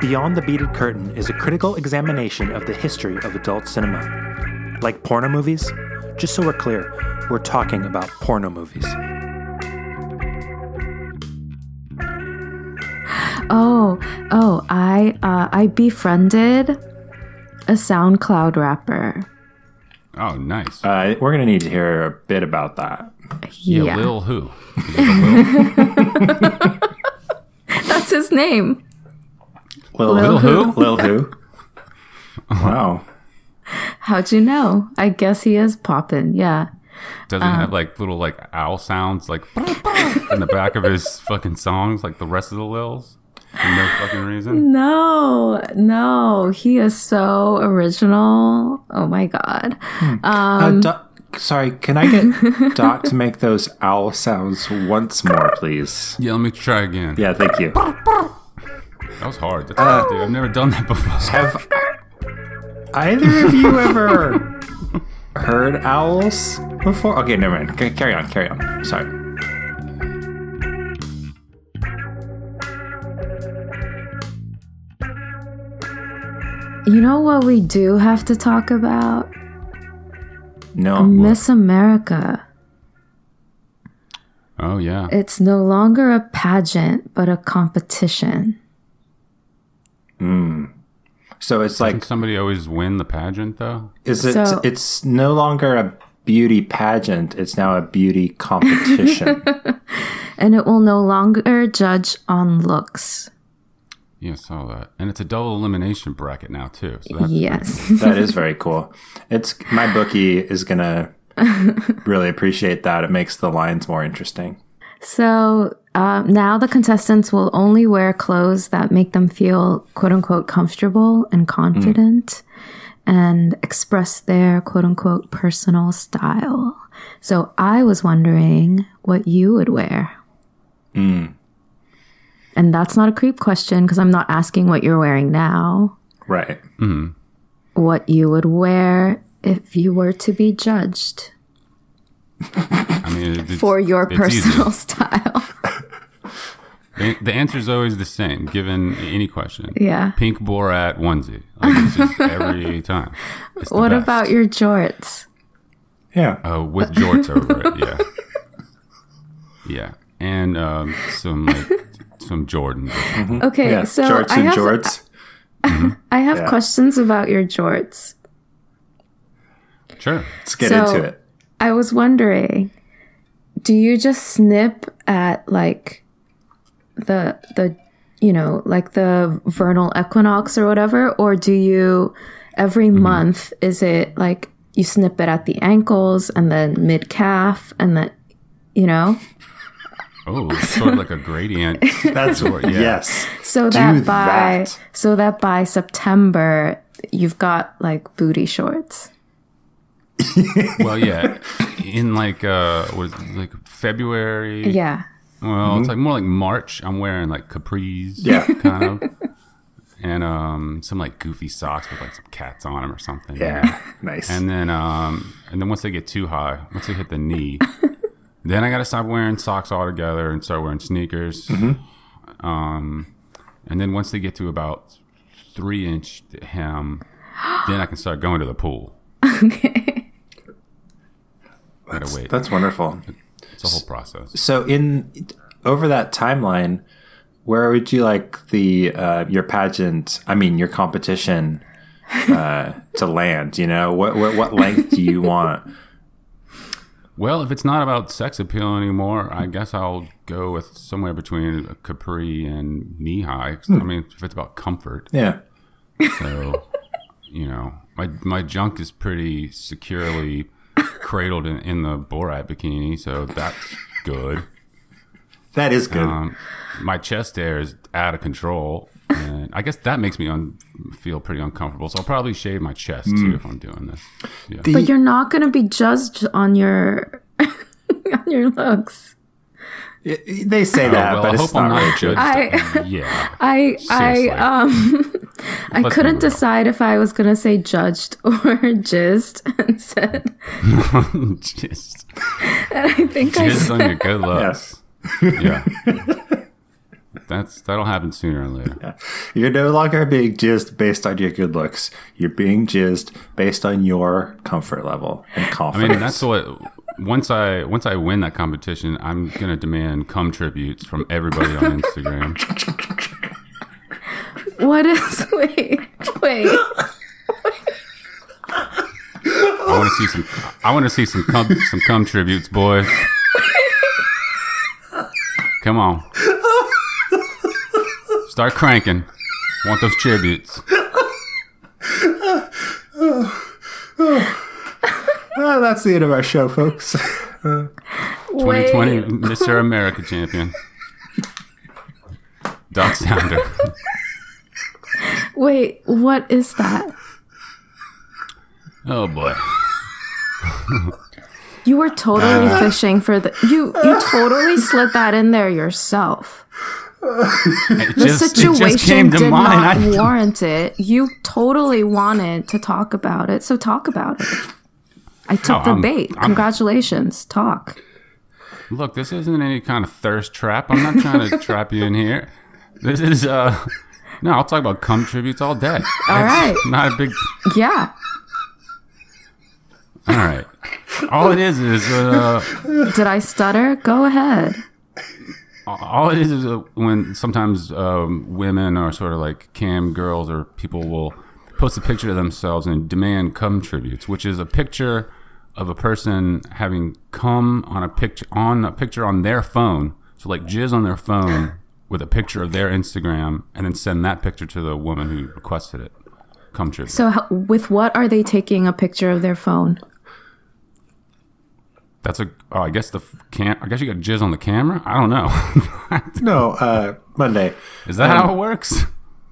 Beyond the Beaded Curtain is a critical examination of the history of adult cinema. Like porno movies, just so we're clear, we're talking about porno movies. Oh, oh, I uh, I befriended a SoundCloud rapper. Oh, nice. Uh, we're gonna need to hear a bit about that. yeah, Yeah, Lil who? Lil? that's his name. Lil, Lil who? Lil who? Wow. How'd you know? I guess he is poppin'. Yeah. Does he have um, like little like owl sounds like in the back of his fucking songs like the rest of the Lils? For no fucking reason. No, no, he is so original. Oh my god. Hmm. Uh, um, Doc, sorry, can I get Doc to make those owl sounds once more, please? Yeah, let me try again. Yeah, thank you. That was hard. That's uh, hard, dude. I've never done that before. Have either of you ever heard owls before? Okay, never mind. C- carry on, carry on. Sorry. You know what we do have to talk about? No. Miss America. Oh yeah. It's no longer a pageant, but a competition. Mm. So it's like, Doesn't somebody always win the pageant though? is it? So- it's no longer a beauty pageant. It's now a beauty competition. And it will no longer judge on looks. Yeah, I saw that. And it's a double elimination bracket now too. So that's Yes. that is very cool. It's my bookie is gonna really appreciate that. It makes the lines more interesting. So um, now the contestants will only wear clothes that make them feel quote unquote comfortable and confident and express their quote unquote personal style. So I was wondering what you would wear. And that's not a creep question because I'm not asking what you're wearing now. Right. What you would wear if you were to be judged I mean, it's, for your it's easy. personal style. The, the answer is always the same, given any question. Yeah. Pink Borat onesie. Like, it's just every time. It's What about your jorts? Yeah. Uh, with jorts over it, yeah. Yeah. And um, some, like, some Jordans. Okay, Yeah. so jorts I and have jorts. I have Yeah. questions about your jorts. Sure. Let's get So- into it. I was wondering, do you just snip at like the the you know like the vernal equinox or whatever, or do you every month is it like you snip it at the ankles and then mid calf and then you know Oh, it's sort of like a gradient. That's Sure, yeah. yes. so Do that by that. so that by September you've got like booty shorts. Well, yeah. In like, uh, what is it, like February? Yeah. Well, it's like more like March. I'm wearing like capris, Yeah. kind of, and um, some like goofy socks with like some cats on them or something. Yeah. Nice. And then, um, and then once they get too high, once they hit the knee, then I gotta stop wearing socks altogether and start wearing sneakers. Um, and then once they get to about three inch hem, then I can start going to the pool. Okay. Wait. That's wonderful. It's a whole process. So in over that timeline, where would you like the uh, your pageant? I mean, your competition uh, to land. You know, what what, what length do you want? Well, if it's not about sex appeal anymore, I guess I'll go with somewhere between a capri and knee high. 'Cause, I mean, if it's about comfort, Yeah. so you know, my my junk is pretty securely cradled in, in the Borat bikini, so that's good. That is good. Um, my chest hair is out of control, and I guess that makes me un- feel pretty uncomfortable. So I'll probably shave my chest too if I'm doing this. Yeah. The- But you're not going to be judged on your on your looks. they say Oh, that, well, but I it's hope not I'm really not true. judged. I- yeah. I Seriously. I um I Let's couldn't decide if I was going to say judged or jizzed and said Just, and I think I just on your good looks. Yes. Yeah. that's that'll happen sooner or later. You're no longer being jizzed based on your good looks. You're being jizzed based on your comfort level and confidence. I mean, that's what. Once I once I win that competition, I'm gonna demand cum tributes from everybody on Instagram. What is wait wait? I want to see some. I want to see some cum some cum tributes, boys. Come on, start cranking. Want those tributes? well, that's the end of our show, folks. 2020 Mr. America champion. Doc Sounder. Wait, what is that? Oh boy. You were totally fishing for the you you totally slid that in there yourself. It The situation just did mind. not warrant it. You totally wanted to talk about it, so talk about it. I took No, the I'm- bait. I'm- Congratulations. Talk. Look, this isn't any kind of thirst trap. I'm not trying to trap you in here. This is uh no, I'll talk about cum tributes all day. All right. Not a big Yeah. all right. All it is is uh Did I stutter? Go ahead. all it is is uh, when sometimes um, women are sort of like cam girls or people will post a picture of themselves and demand cum tributes, which is a picture of a person having cum on a picture on a picture on their phone. So like jizz on their phone with a picture of their Instagram, and then send that picture to the woman who requested it. Cum tribute. So, how, with what are they taking a picture of their phone? That's a. Oh, I guess the f- cam. I guess you got jizz on the camera. I don't know. no, uh, Monday. is that how it works?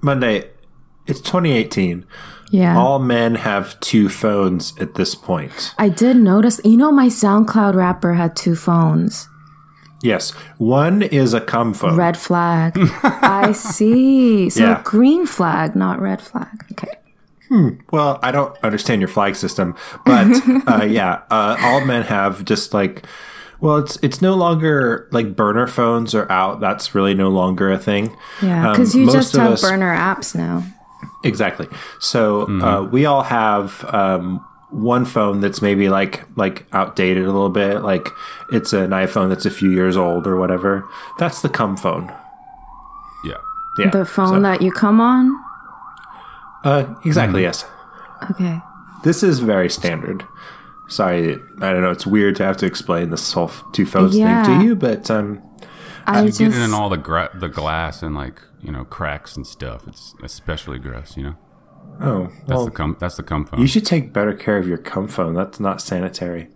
Monday. It's 2018. Yeah. All men have two phones at this point. I did notice, you know, my SoundCloud rapper had two phones. Yes, one is a cum phone. Red flag. I see. So Yeah. green flag, not red flag. Okay. Well, I don't understand your flag system, but uh, yeah, uh, all men have just like, well, it's it's no longer like burner phones are out. That's really no longer a thing. Yeah. Um, Because you most just of have us- burner apps now. Exactly. So uh, we all have um, one phone that's maybe like like outdated a little bit. Like it's an iPhone that's a few years old or whatever. That's the cum phone. Yeah. Yeah. The phone So- that you come on? uh, exactly. Yes. Okay. This is very standard. Sorry, I don't know. It's weird to have to explain this whole two phones Yeah. thing to you, but um, I You just, get it in all the gra- the glass and like you know cracks and stuff. It's especially gross. You know. Oh That's well. the cum. That's the cum phone. You should take better care of your cum phone. That's not sanitary.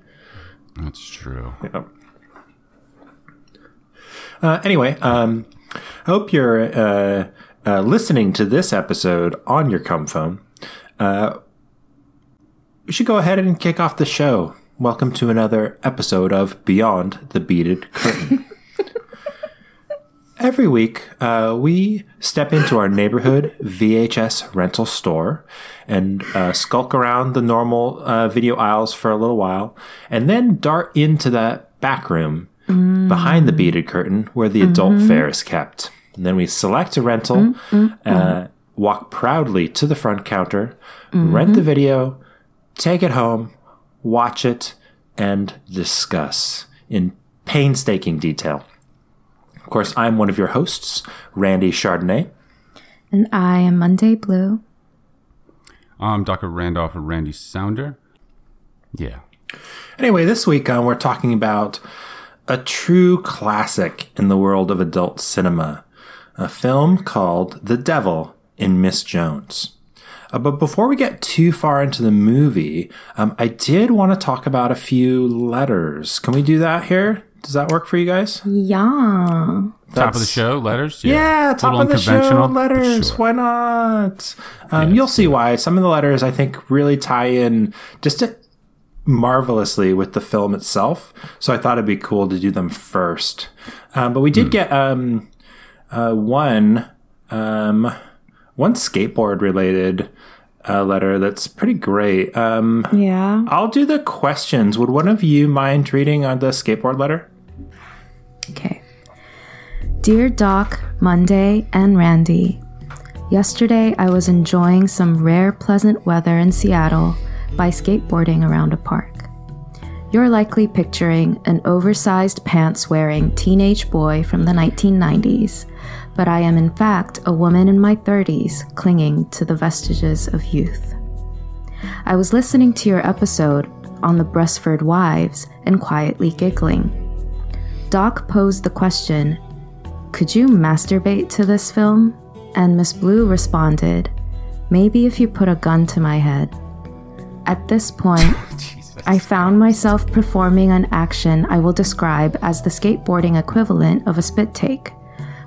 That's true. Yep. Uh, anyway, um, I hope you're uh, uh, listening to this episode on your cum phone. Uh, we should go ahead and kick off the show. Welcome to another episode of Beyond the Beaded Curtain. Every week, uh, we step into our neighborhood VHS rental store and uh, skulk around the normal uh, video aisles for a little while, and then dart into that back room behind the beaded curtain where the adult fare is kept. And then we select a rental, uh, walk proudly to the front counter, rent the video, take it home, watch it, and discuss in painstaking detail. Of course, I'm one of your hosts, Randy Chardonnay. and I am Monday Blue. I'm Dr. Randolph and Randy Sounder. Yeah. Anyway, this week uh, we're talking about a true classic in the world of adult cinema, a film called The Devil in Miss Jones. Uh, but before we get too far into the movie, um, I did want to talk about a few letters. Can we do that here? Does that work for you guys? Yeah. Top of the show, letters. Yeah, top Little of the show unconventional, letters. sure. Why not? Um, you'll see why. Some of the letters I think really tie in just marvelously with the film itself. So I thought it'd be cool to do them first. Um, but we did get um, uh, one um, one skateboard related uh, letter that's pretty great. Um, Yeah. I'll do the questions. Would one of you mind reading on the skateboard letter? Okay. Dear Doc, Monday, and Randy, Yesterday I was enjoying some rare pleasant weather in Seattle by skateboarding around a park. You're likely picturing an oversized pants wearing teenage boy from the 1990s, but I am in fact a woman in my 30s clinging to the vestiges of youth. I was listening to your episode on the Breastford Wives and quietly giggling. Doc posed the question Could you masturbate to this film? And Miss Blue responded, Maybe if you put a gun to my head. At this point, I found myself performing an action I will describe as the skateboarding equivalent of a spit take,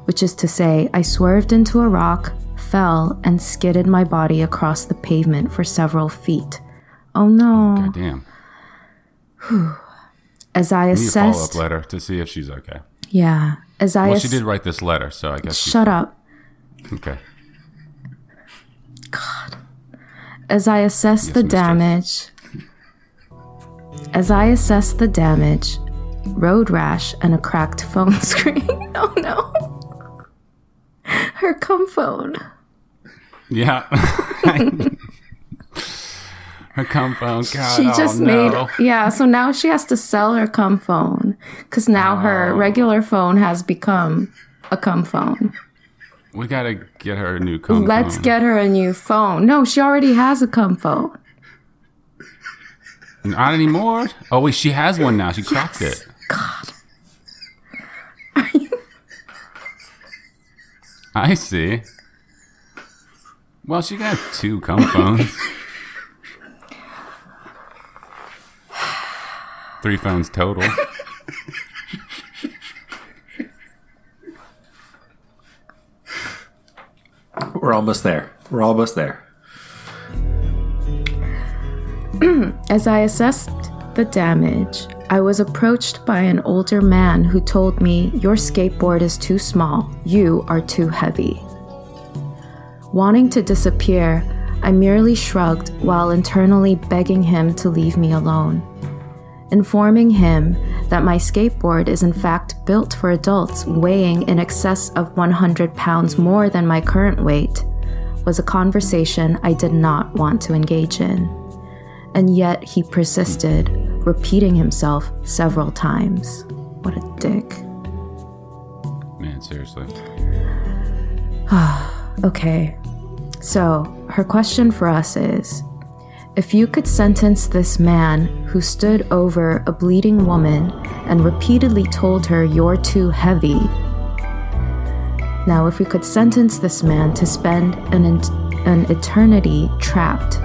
which is to say, I swerved into a rock, fell, and skidded my body across the pavement for several feet. Oh no. God damn. As I I need a follow up letter to see if she's okay. Yeah. As I Well, ass- she did write this letter, so I guess. Shut up. Okay. God. As I assess the mistress. damage, as I assess the damage, road rash and a cracked phone screen. oh no. Her cum phone. Yeah. Her cum phone. God, She oh, just no. made yeah, so now she has to sell her cum phone cuz now Oh. her regular phone has become a cum phone. We gotta get her a new cum Let's phone. get her a new phone. No, she already has a cum phone. Not anymore. Oh wait, she has one now. She cracked Yes. it. God. I see. Well, she got two cum phones. Three phones total. We're almost there. We're almost there. As I assessed the damage, I was approached by an older man who told me, Your skateboard is too small, you are too heavy. Wanting to disappear, I merely shrugged while internally begging him to leave me alone. Informing him that my skateboard is in fact built for adults weighing in excess of 100 pounds more than my current weight was a conversation I did not want to engage in and yet he persisted, repeating himself several times. What a dick. Man, seriously. Okay, so her question for us is if you could sentence this man who stood over a bleeding woman and repeatedly told her, You're too heavy. Now, if we could sentence this man to spend an, an eternity trapped,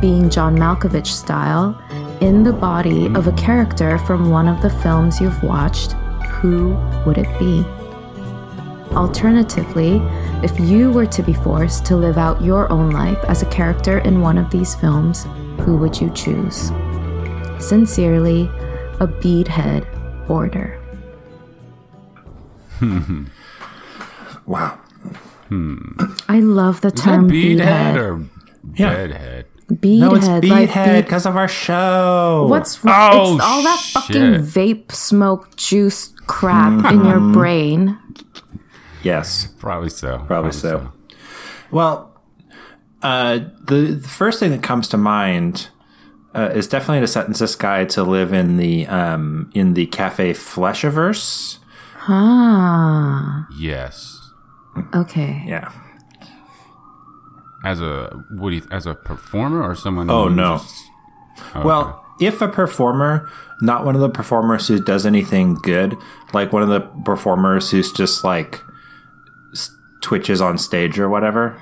being John Malkovich style, in the body of a character from one of the films you've watched, who would it be? Alternatively, if you were to be forced to live out your own life as a character in one of these films, who would you choose? Sincerely, a beadhead boarder. Wow. Hmm. I love the term beadhead beadhead. or Yeah. bedhead? Beadhead, No, it's like bead- because of our show. What's wrong? Oh, it's all that shit. fucking vape smoke juice crap in your Mm-hmm. brain. Yes. Probably so. Probably so. Well, uh, the, the first thing that comes to mind uh, is definitely to sentence this guy to live in the um, in the Cafe Fleshiverse. Ah, Yes. okay. Yeah. As a what do you, as a performer or someone? Oh, no. just- Oh, Well, if a performer, not one of the performers who does anything good, like one of the performers who's just like twitches on stage or whatever.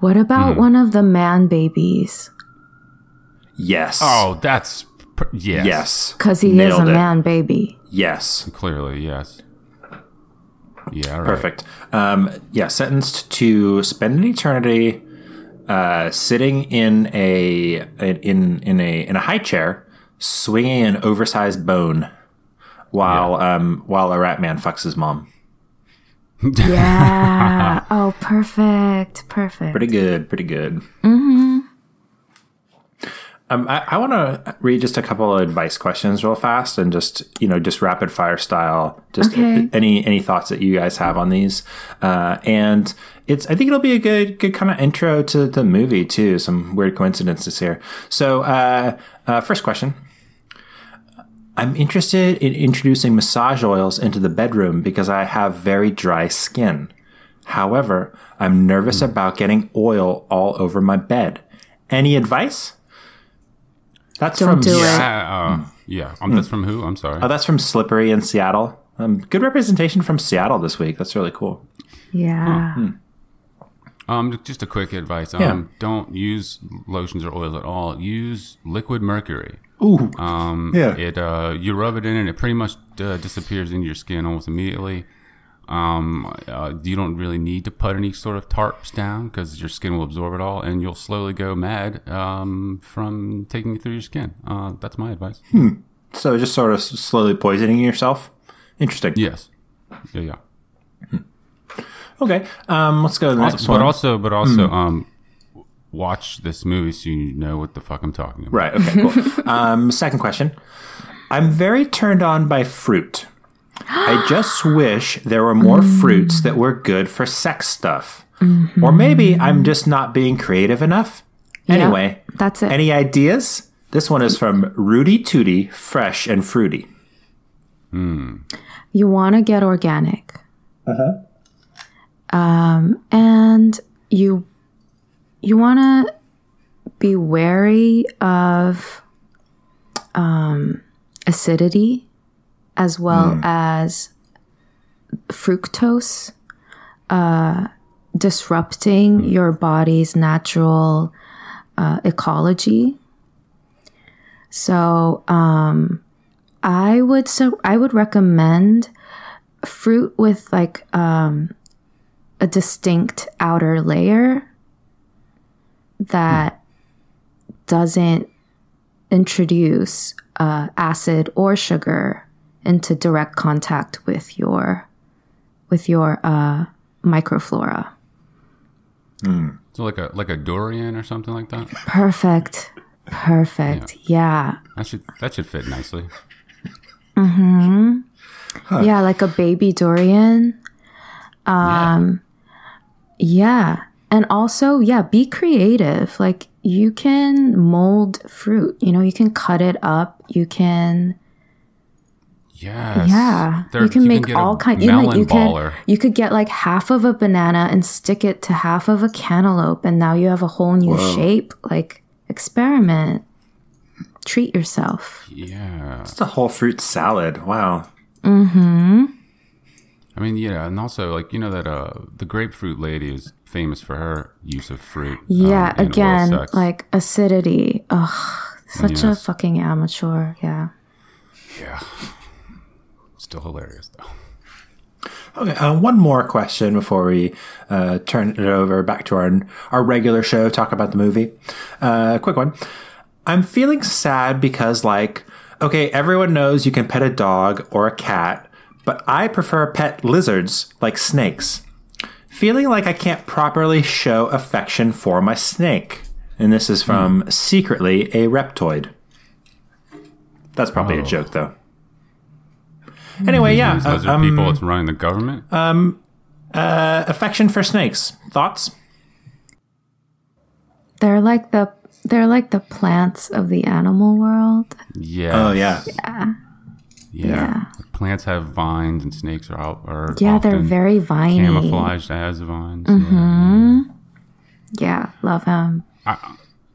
What about Hmm. one of the man babies? Yes. Oh, that's pr- yes. yes. Because he is a it. man baby. Yes. Clearly, yes. Yeah. all right. Perfect. Um, yeah, sentenced to spend an eternity uh, sitting in a in in a in a high chair, swinging an oversized bone, while um, while a rat man fucks his mom. Yeah. oh, perfect. Perfect. Pretty good. Pretty good. Mm-hmm. Um, I, I want to read just a couple of advice questions real fast and just you know just rapid fire style. Just Okay. any any thoughts that you guys have on these, uh, and it's I think it'll be a good good kind of intro to the movie too. Some weird coincidences here. So uh, uh, first question. I'm interested in introducing massage oils into the bedroom because I have very dry skin. However, I'm nervous about getting oil all over my bed. Any advice? That's Don't from do it. Yeah, uh, yeah. Um, That's from who? I'm sorry. Oh, that's from Slippery in Seattle. Um, good representation from Seattle this week. That's really cool. Yeah. Um, just a quick advice. Um, Yeah. don't use lotions or oils at all. Use liquid mercury. Ooh, Um, Yeah. It uh, you rub it in and it pretty much uh, disappears into your skin almost immediately. Um, uh, you don't really need to put any sort of tarps down because your skin will absorb it all, and you'll slowly go mad um, from taking it through your skin. Uh, that's my advice. so just sort of slowly poisoning yourself. Interesting. Yes. Yeah. Yeah. Okay. Um, let's go to the next one. but also, but also, um, watch this movie so you know what the fuck I'm talking about. Right. Okay. Cool. um, second question. I'm very turned on by fruit. I just wish there were more fruits that were good for sex stuff. Or maybe I'm just not being creative enough. Anyway, That's it. any ideas? This one is from Rudy Tooty, fresh and fruity. you want to get organic. Um, and you you want to be wary of um, acidity as well as fructose uh, disrupting your body's natural uh, ecology. So um, I would so I would recommend fruit with like um, a distinct outer layer that doesn't introduce uh, acid or sugar into direct contact with your with your uh, microflora. So like a like a durian or something like that. Perfect. Perfect. Yeah. That should that should fit nicely. Yeah, like a baby durian. Um yeah. And also, yeah, be creative. Like you can mold fruit. You know, you can cut it up. You can Yes. yeah. There- you can make get all kind you, know, melon you baller. could you could get like half of a banana and stick it to half of a cantaloupe and now you have a whole new shape. Like experiment. Treat yourself. Yeah. It's a whole fruit salad. Wow. Mhm. I mean, yeah, and also like you know that uh the grapefruit lady is famous for her use of fruit. Yeah, um, again, like acidity. Ugh, such a fucking amateur. Yeah. yeah. Still hilarious though. Okay, uh, one more question before we uh, turn it over back to our our regular show. Talk about the movie. Uh, quick one. I'm feeling sad because, like, okay, everyone knows you can pet a dog or a cat, but I prefer pet lizards like snakes. Feeling like I can't properly show affection for my snake, and this is from secretly a reptoid. That's probably a Oh. joke, though. Anyway, yeah, These uh, lizard um, people that's running the government. uh, affection for snakes. Thoughts? They're like the they're like the plants of the animal world. yeah. Oh yeah. Yeah. Yeah. Plants have vines and snakes are out are Yeah, they're often very viney. camouflaged as vines. Mm-hmm. Yeah. Yeah, love him.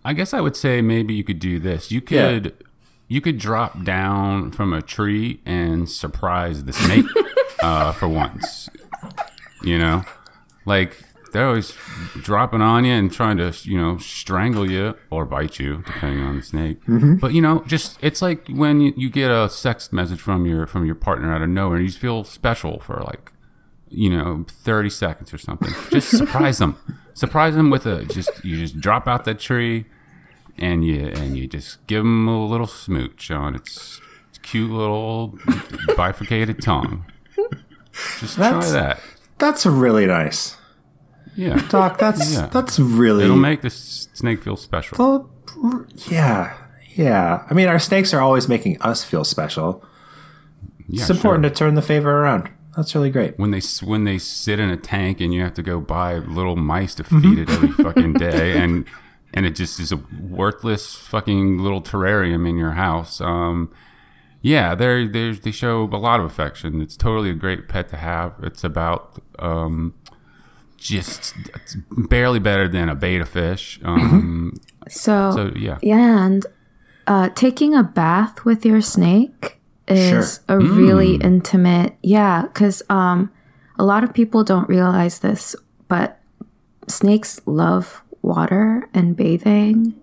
I guess I would say maybe you could do this. You Yeah. You could drop down from a tree and surprise the snake uh, for once. You know, like they're always dropping on you and trying to you know strangle you or bite you, depending on the snake. But you know, just it's like when you, you get a sex message from your from your partner out of nowhere, and you just feel special for like you know, 30 seconds or something. Just surprise them. Surprise them with a just you just drop out that tree and you and you just give them a little smooch on its cute little bifurcated tongue. Just That's- try that. That's really nice. Yeah. Doc, that's Yeah. that's really It'll make the snake feel special. well, Yeah, yeah. I mean, our snakes are always making us feel special. Yeah, it's sure. important to turn the favor around. That's really great. when they when they sit in a tank and you have to go buy little mice to feed it every fucking day and and it just is a worthless fucking little terrarium in your house. Um yeah they they they show a lot of affection. It's totally a great pet to have. It's about um just it's barely better than a betta fish. Um So, so yeah. yeah, and uh, taking a bath with your snake is a really intimate. Yeah, because um, a lot of people don't realize this, but snakes love water and bathing.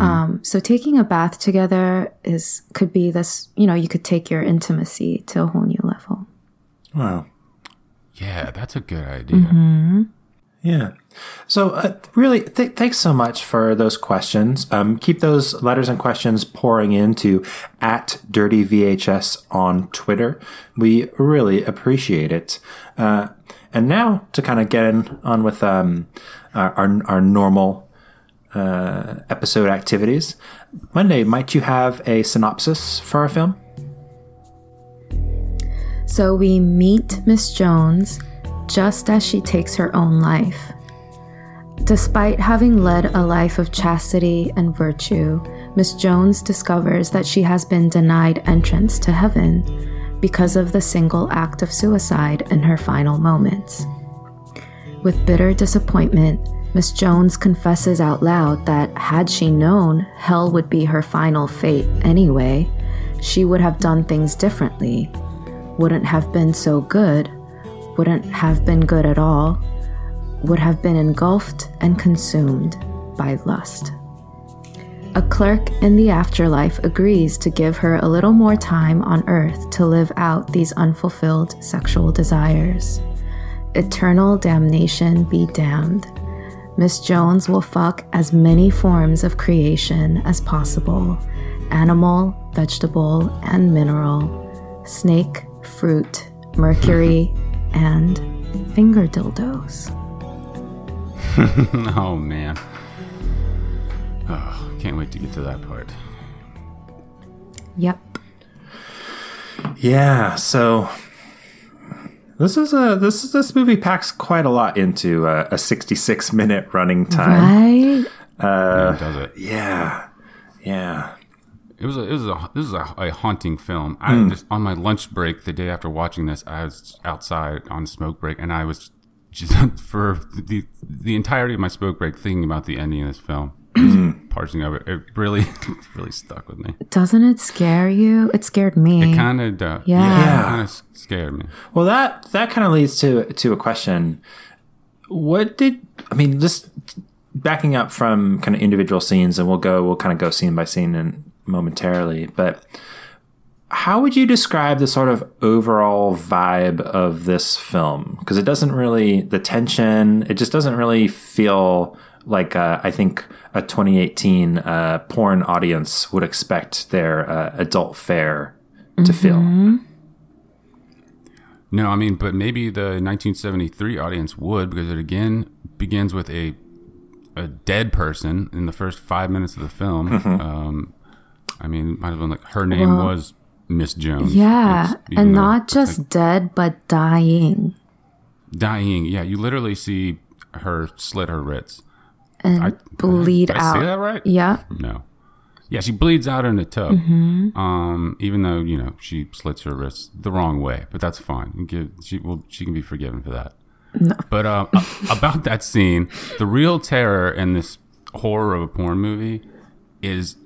Um, so taking a bath together is could be this. You know, you could take your intimacy to a whole new level. Wow. yeah that's a good idea Yeah. So, uh, really, th- thanks so much for those questions. Um, keep those letters and questions pouring into at Dirty VHS on Twitter. We really appreciate it. Uh, and now to kind of get in on with um, our, our, normal uh, episode activities. Monday, might you have a synopsis for our film? So we meet Miss Jones just as she takes her own life. Despite having led a life of chastity and virtue, Miss Jones discovers that she has been denied entrance to heaven because of the single act of suicide in her final moments. With bitter disappointment, Miss Jones confesses out loud that had she known hell would be her final fate anyway, she would have done things differently wouldn't have been so good, wouldn't have been good at all, would have been engulfed and consumed by lust. A clerk in the afterlife agrees to give her a little more time on earth to live out these unfulfilled sexual desires. Eternal damnation be damned. Miss Jones will fuck as many forms of creation as possible animal, vegetable, and mineral, snake, fruit, mercury, and finger dildos. oh man oh, can't wait to get to that part Yep. Yeah, so this is a this is this movie packs quite a lot into a, a 66 minute running time. Right? Uh, yeah, does it Yeah. Yeah. It was a, it was a this is a, a haunting film. I hmm. just on my lunch break the day after watching this, I was outside on smoke break, and I was just for the the entirety of my smoke break thinking about the ending of this film, just parsing of it. It really really stuck with me. Doesn't it scare you? It scared me. It kind of uh, Yeah. yeah, Yeah. kind of scared me. Well, that that kind of leads to to a question. What did I mean? Just backing up from kind of individual scenes, and we'll go we'll kind of go scene by scene and momentarily. But how would you describe the sort of overall vibe of this film? Because it doesn't really the tension. It just doesn't really feel like uh, I think a 2018 uh, porn audience would expect their uh, adult fare to feel. No, I mean, but maybe the 1973 audience would because it again begins with a a dead person in the first five minutes of the film. Um, I mean, might have been like her name Well, was Miss Jones. yeah. And not just like dead, but dying. dying. Yeah, you literally see her slit her wrists. And I- bleed I out. say that right? Yeah. No. Yeah, she bleeds out in the tub. Mm-hmm. Um, even though you know she slits her wrists the wrong way, but that's fine. Give she will she can be forgiven for that. No. But uh, about that scene, the real terror in this horror of a porn movie is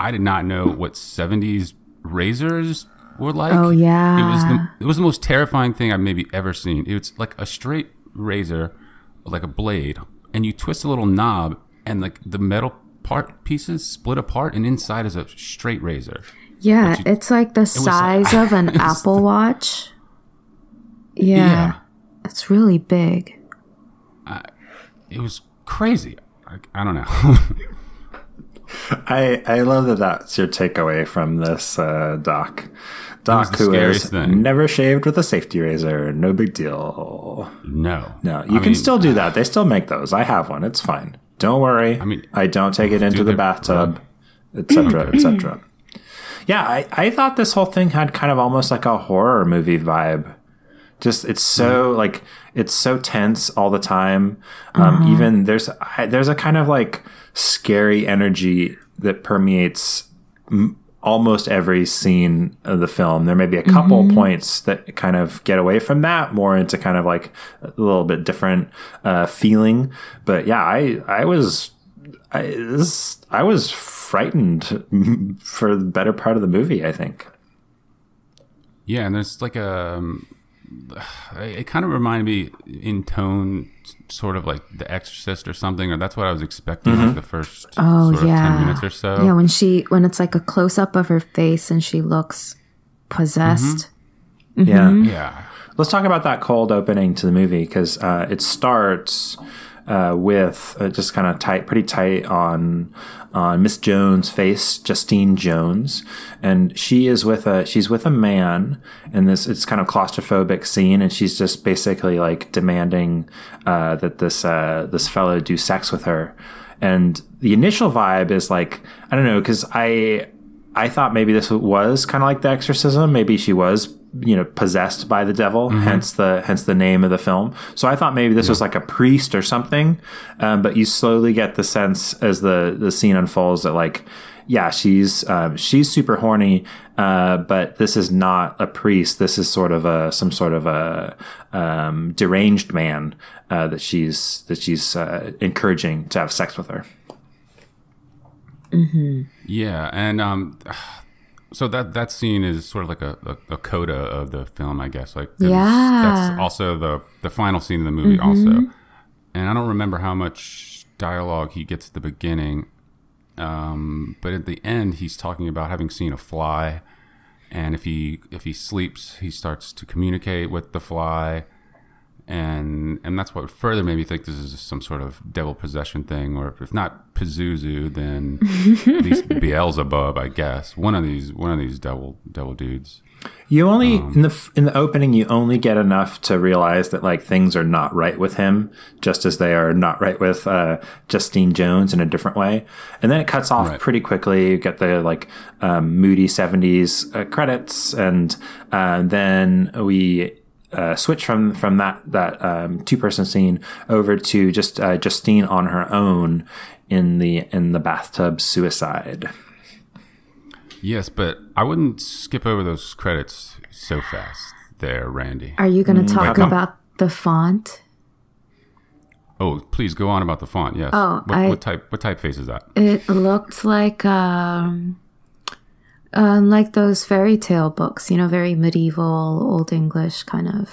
I did not know what '70s razors were like. Oh, yeah. it was the it was the most terrifying thing I've maybe ever seen. It's like a straight razor, like a blade, and you twist a little knob, and like the metal part pieces split apart, and inside is a straight razor. Yeah. you- It's like the size of an Apple Watch. Yeah. Yeah. It's really big. It was crazy. I, I don't know. I, I love that that's your takeaway from this uh, doc. Doc, who thing. never shaved with a safety razor. No big deal. no, No, you I can mean, still do that. They still make those. I have one. It's fine. Don't worry. I mean, I don't take it into the bathtub, etc., etc. Yeah, I, I thought this whole thing had kind of almost like a horror movie vibe. Just it's so like it's so tense all the time. Um, Even there's there's a kind of like scary energy that permeates m- almost every scene of the film. There may be a couple points that kind of get away from that, more into kind of like a little bit different uh, feeling. But yeah, I I was I this, I was frightened for the better part of the movie. I think. Yeah, and there's like a. Um, it kind of reminded me in tone, sort of like The Exorcist or something, or that's what I was expecting like mm-hmm. the first Oh sort of yeah. ten minutes or so. Yeah, when she when it's like a close up of her face and she looks possessed. Mm-hmm. Yeah. Mm-hmm. yeah, Let's talk about that cold opening to the movie because uh, it starts uh, with uh, just kind of tight, pretty tight on on Miss Jones' face, Justine Jones, and she is with a she's with a man, and this it's kind of claustrophobic scene, and she's just basically like demanding uh, that this uh, this fellow do sex with her, and the initial vibe is like I don't know because I I thought maybe this was kind of like the exorcism. Maybe she was, you know, possessed by the devil, hence the hence the name of the film. So I thought maybe this was like a priest or something. Um, but you slowly get the sense as the the scene unfolds that like, yeah, she's um, she's super horny, uh, but this is not a priest. This is sort of a some sort of a um, deranged man uh, that she's that she's uh, encouraging to have sex with her. yeah, and um, so that that scene is sort of like a, a, a coda of the film, I guess. Like, Yeah. that's also the the final scene of the movie, also. And I don't remember how much dialogue he gets at the beginning, um, but at the end, he's talking about having seen a fly, and if he if he sleeps, he starts to communicate with the fly. And and that's what further made me think this is some sort of devil possession thing, or if not Pazuzu, then at least Beelzebub, I guess. One of these one of these devil devil dudes. You only in the in the opening you only get enough to realize that like things are not right with him, just as they are not right with uh, Justine Jones in a different way, and then it cuts off Right. pretty quickly. You get the like um, moody seventies uh, credits, and uh, then we. Uh, switch from from that that um, two person scene over to just uh, Justine on her own in the in the bathtub suicide. Yes, but I wouldn't skip over those credits so fast there, Randy. Are you going to talk come- about the font? Oh, please go on about the font. Yes. Oh, what, I- what type what typeface is that? It looked like um, um like those fairy tale books, you know, very medieval, old English kind of.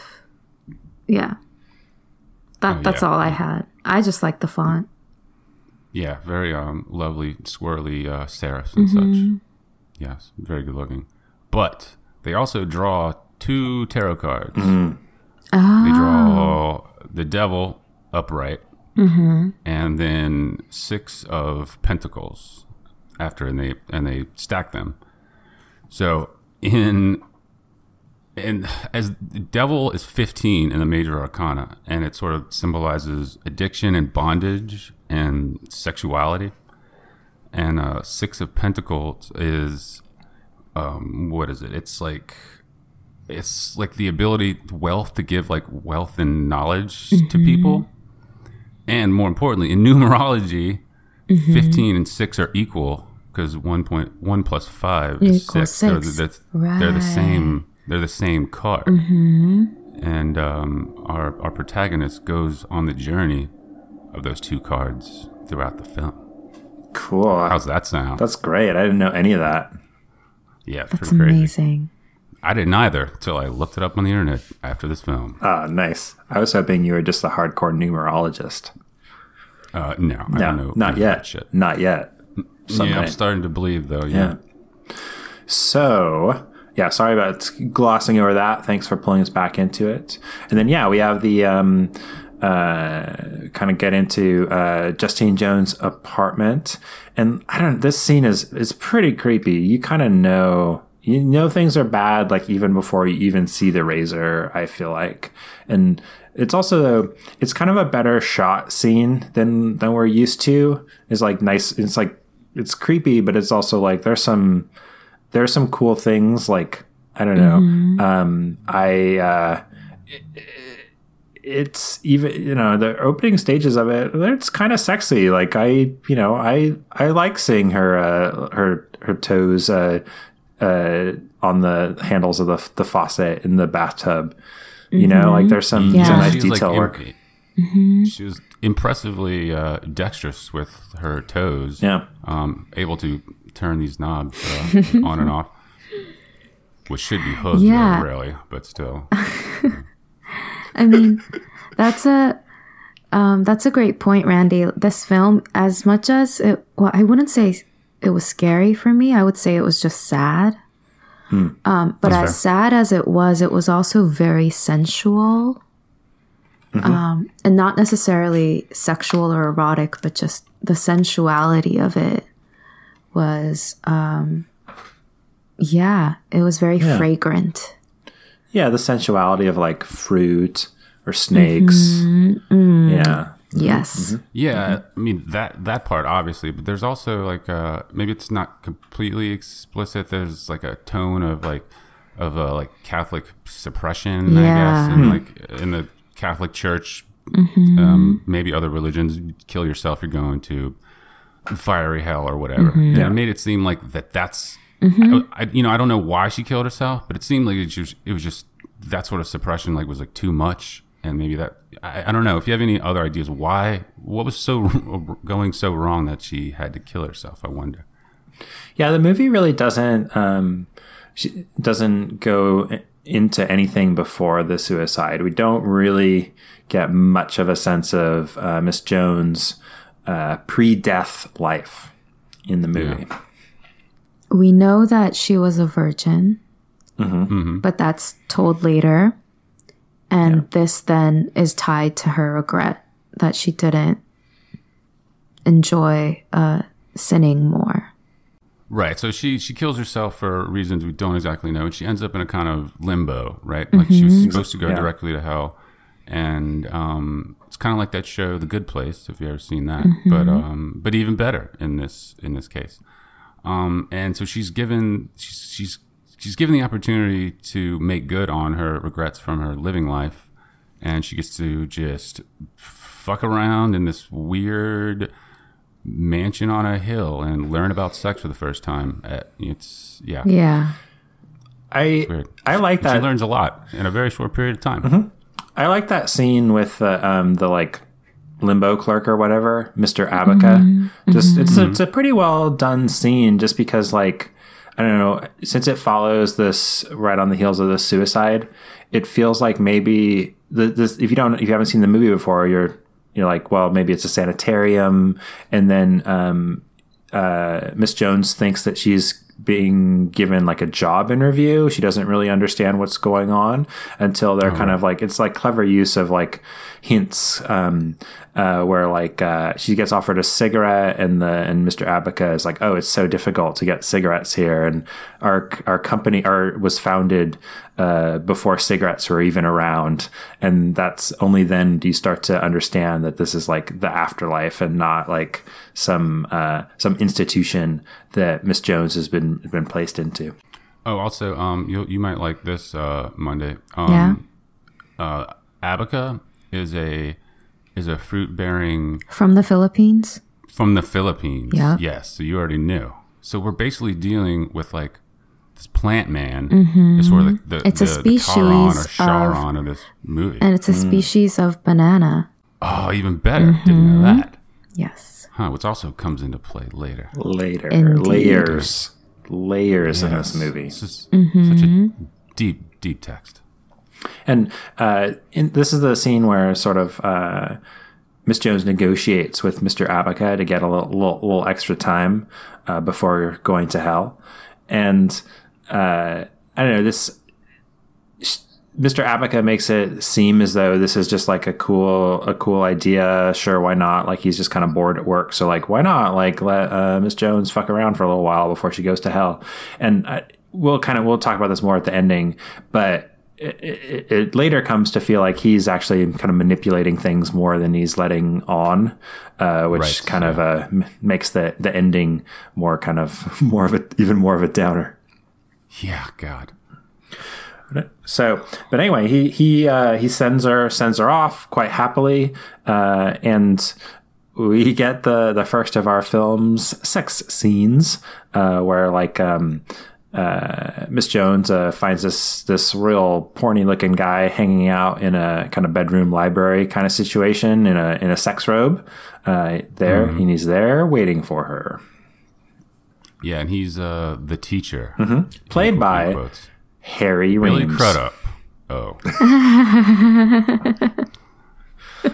Yeah. That Oh, that's yeah. all I had. I just like the font. Yeah, very um lovely swirly uh, serifs and Mm-hmm. such. Yes, very good looking. But they also draw two tarot cards. Oh. They draw the devil upright, Mm-hmm. and then six of pentacles after, and they and they stack them. So in and as the devil is 15 in the major arcana and it sort of symbolizes addiction and bondage and sexuality and uh, six of pentacles is um, what is it? It's like it's like the ability wealth to give like wealth and knowledge to people. And more importantly in numerology 15 and 6 are equal because 1.1 plus 5 is Equals 6 so six. that's- they're the same they're the same card and um, our, our protagonist goes on the journey of those two cards throughout the film Cool. how's that sound That's great. I didn't know any of that. yeah it's That's pretty crazy amazing. i didn't either until i looked it up on the internet after this film Ah, nice. I was hoping you were just a hardcore numerologist. uh, no i No, don't know not yet. shit Not yet. Yeah i'm starting to believe though Yeah. yeah. So, yeah, sorry about glossing over that. Thanks for pulling us back into it. And then, yeah, we have the um, uh, kind of get into uh, Justine Jones' apartment, and I don't. This scene is is pretty creepy. You kind of know. You know things are bad, like even before you even see the razor. I feel like, and it's also it's kind of a better shot scene than than we're used to. It's like nice. It's like it's creepy, but it's also like there's some there's some cool things. Like I don't know. Um, I uh, it's even you know the opening stages of it it's kind of sexy. Like i you know i i like seeing her uh her her toes uh uh on the handles of the the faucet in the bathtub. You know like there's some, Yeah. some nice She was, detail like, work im- She was impressively uh, dexterous with her toes. yeah um, able to turn these knobs uh, on and off, which should be hooked Yeah. really, but still. I mean, that's a um, that's a great point, Randy. This film, as much as it, well, I wouldn't say it was scary for me. I would say it was just sad. Um, but as sad as it was, it was also very sensual, Mm-hmm. um, and not necessarily sexual or erotic, but just the sensuality of it was, um, yeah, it was very Yeah. fragrant. yeah the sensuality of like fruit or snakes mm-hmm. Mm-hmm. yeah Yes. Yeah, I mean that that part obviously, but there's also like uh, maybe it's not completely explicit. There's like a tone of like of a like Catholic suppression, I guess, and like in the Catholic Church, um, maybe other religions, kill yourself, you're going to fiery hell or whatever. And Yeah. it made it seem like that. That's I, I- you know I don't know why she killed herself, but it seemed like it was, it was just that sort of suppression like was like too much, and maybe that I, I don't know if you have any other ideas why what was so going so wrong that she had to kill herself. I wonder. Yeah, the movie really doesn't um, she doesn't go i- into anything before the suicide. We don't really get much of a sense of uh, Miss Jones' uh, pre-death life in the movie. we know that she was a virgin, but that's told later. And this then is tied to her regret that she didn't enjoy uh, sinning more. Right. So she she kills herself for reasons we don't exactly know, and she ends up in a kind of limbo. Right. Like she was supposed to go Yeah. directly to hell, and um, it's kind of like that show, The Good Place, if you ever seen that. But um, but even better in this in this case. Um, and so she's given she's she's she's given the opportunity to make good on her regrets from her living life, and she gets to just fuck around in this weird mansion on a hill and learn about sex for the first time. Uh, It's yeah, Yeah. I. I like that. She learns a lot in a very short period of time. I like that scene with the um, the like limbo clerk or whatever, Mister Abaca. Just it's a, it's a pretty well done scene, just because like I don't know, since it follows this right on the heels of the suicide, it feels like maybe the this if you don't if you haven't seen the movie before, you're you're like, well, maybe it's a sanitarium, and then um, uh, Miss Jones thinks that she's being given like a job interview. She doesn't really understand what's going on until they're kind of like it's like clever use of like hints. Um, uh, where like uh, she gets offered a cigarette and the and Mr. Abaca is like, oh, it's so difficult to get cigarettes here, and our our company our was founded uh, before cigarettes were even around, and that's only then do you start to understand that this is like the afterlife and not like some uh, some institution that Miss Jones has been been placed into. Oh, also, um, you you might like this uh, Monday. Um, Yeah. Uh, Abaca is a is a fruit bearing From the Philippines. from the Philippines. Yeah. Yes, so you already knew. So we're basically dealing with like this plant man. Mm-hmm. Sort of the, the, It's a the, the Charon or species of- Charon of, this movie. And it's a mm. species of banana. oh, even better. Didn't know mm-hmm. that. Yes. Huh, which also comes into play later. Later, Indeed. layers, layers in this movie. This is mm-hmm. such a deep, deep text. And uh, in, this is the scene where sort of uh, Miss Jones negotiates with Mr. Abaca to get a little, little, little extra time uh, before going to hell. And uh, I don't know, this Mr. Abaca makes it seem as though this is just like a cool a cool idea. Sure, why not? Like he's just kind of bored at work, so like why not? Like let uh, Miss Jones fuck around for a little while before she goes to hell. And I, we'll kind of we'll talk about this more at the ending, but it, it, later comes to feel like he's actually kind of manipulating things more than he's letting on, uh, which Right, kind of uh, makes the the ending more kind of more of a even more of a downer. Yeah, God. So, but anyway, he he uh, he sends her sends her off quite happily, uh, and we get the the first of our film's sex scenes, uh, where like um, uh, Miss Jones uh, finds this this real porny looking guy hanging out in a kind of bedroom library kind of situation in a in a sex robe. Uh, there, and he's there waiting for her, Yeah, and he's uh the teacher. played In by quotes. Harry Billy Reams. Crudup. Oh,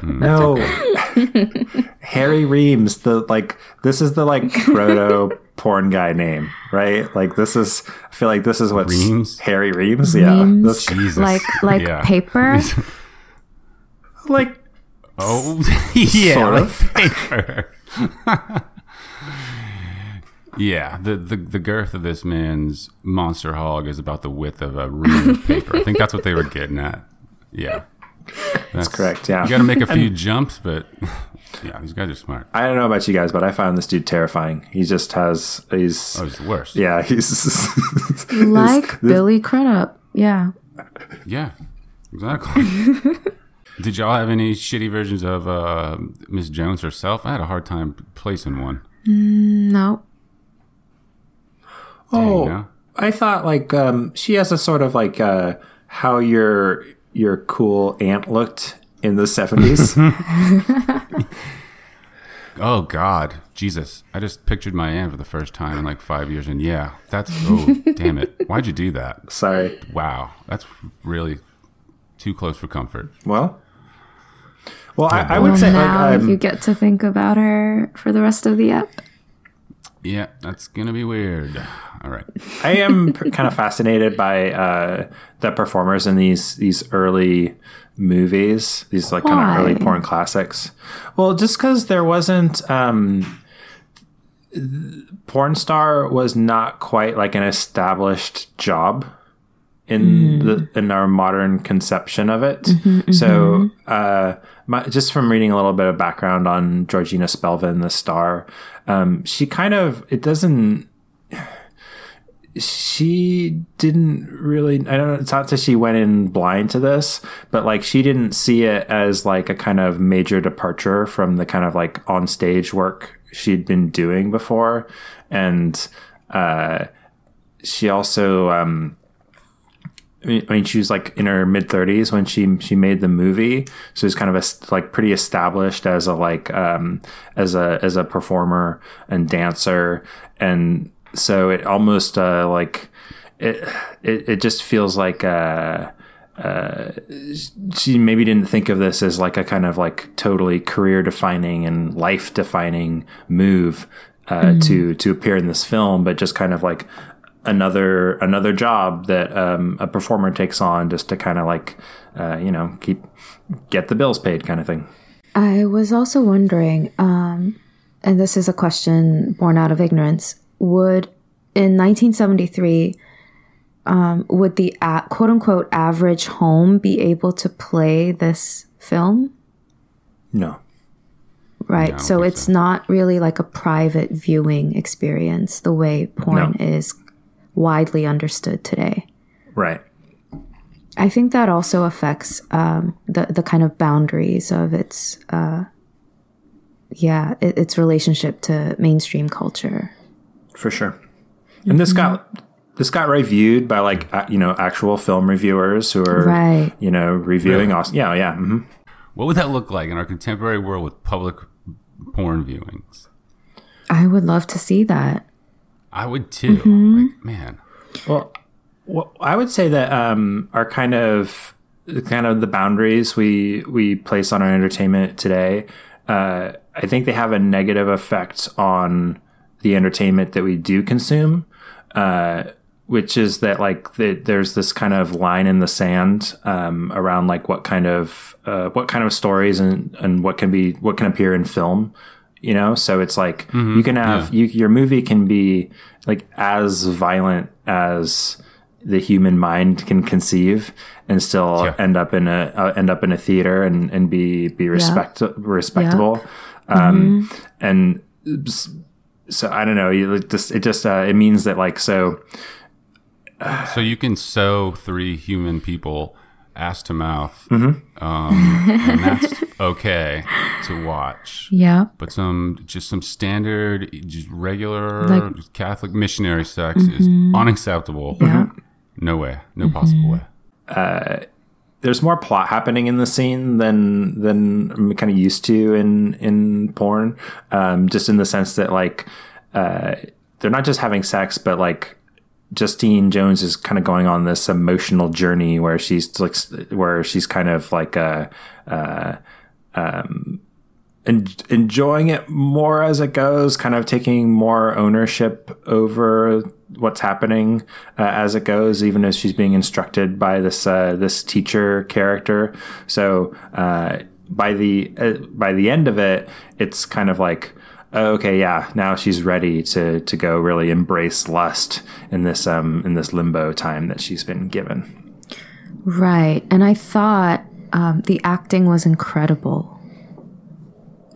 No, Harry Reams. The like, this is the like proto porn guy name, right? Like, this is. I feel like this is what Reams? Harry Reams. Yeah, Reams. that's Jesus. Like like Yeah. paper. like Oh, yeah, Sort like of. paper. yeah, the, the the girth of this man's monster hog is about the width of a ream of paper. I think that's what they were getting at. Yeah, that's, correct, yeah. you got to make a few jumps, but yeah, these guys are smart. I don't know about you guys, but I found this dude terrifying. He just has. He's. Oh, it's the worst. Yeah, he's like Billy Crudup. Yeah. Yeah, exactly. Did y'all have any shitty versions of uh, Miss Jones herself? I had a hard time placing one. No. Oh. I thought like um, she has a sort of like uh, how your your cool aunt looked in the seventies. Oh God, Jesus! I just pictured my aunt for the first time in like five years, and yeah, that's oh damn it! Why'd you do that? Sorry. Wow, that's really too close for comfort. Well, well, I, I would Well, say like now um, you get to think about her for the rest of the ep. Yeah, that's gonna be weird. All right, I am kind of fascinated by uh, the performers in these these early movies, these like kind of early porn classics. Well, just because there wasn't um, porn star was not quite like an established job in the in our modern conception of it. So, uh, my, just from reading a little bit of background on Georgina Spelvin, the star, um, she kind of it doesn't she didn't really i don't know it's not that she went in blind to this but like she didn't see it as like a kind of major departure from the kind of like on stage work she'd been doing before. And uh she also um I mean- she was like in her mid thirties when she she made the movie, so it's kind of a, like pretty established as a like um, as a as a performer and dancer, and so it almost uh, like it, it it just feels like uh, uh, she maybe didn't think of this as like a kind of like totally career defining and life defining move uh, to to appear in this film, but just kind of like another another job that um, a performer takes on just to kind of like uh, you know keep get the bills paid kind of thing. I was also wondering, um, and this is a question born out of ignorance, would in 1973, um, would the a- quote unquote average home be able to play this film? No, Right. don't so think it's not really like a private viewing experience the way porn No. is widely understood today. right. I think that also affects um, the the kind of boundaries of its, uh, yeah, it, its relationship to mainstream culture. For sure. And this got this got reviewed by like you know actual film reviewers who are Right. you know reviewing. Aus- yeah, yeah. hmm what would that look like in our contemporary world with public porn viewings? I would love to see that. I would too. Like, man, Well, well, I would say that um, our kind of kind of the boundaries we we place on our entertainment today, uh, I think they have a negative effect on the entertainment that we do consume. Uh, which is that like the, there's this kind of line in the sand um, around like what kind of uh, what kind of stories and, and what can be what can appear in film you know? So it's like you can have you, your movie can be like as violent as the human mind can conceive and still Yeah. end up in a uh, end up in a theater and, and be be respect respectable. Um and s- so I don't know you it just it just uh, it means that like so So you can sew three human people ass to mouth, Mm-hmm. um, and that's okay to watch. Yeah. But some just some standard, just regular Like- Catholic missionary sex is unacceptable. Yeah. No way, no possible way. There's more plot happening in the scene than than I'm kind of used to in in porn. Um, just in the sense that like uh, they're not just having sex, but like Justine Jones is kind of going on this emotional journey where she's like where she's kind of like uh, uh, um, en- enjoying it more as it goes, kind of taking more ownership over what's happening uh, as it goes, even as she's being instructed by this uh, this teacher character. So uh, by the uh, by the end of it, it's kind of like. oh, Okay, yeah. Now she's ready to to go really embrace lust in this um in this limbo time that she's been given. Right. And I thought um, the acting was incredible.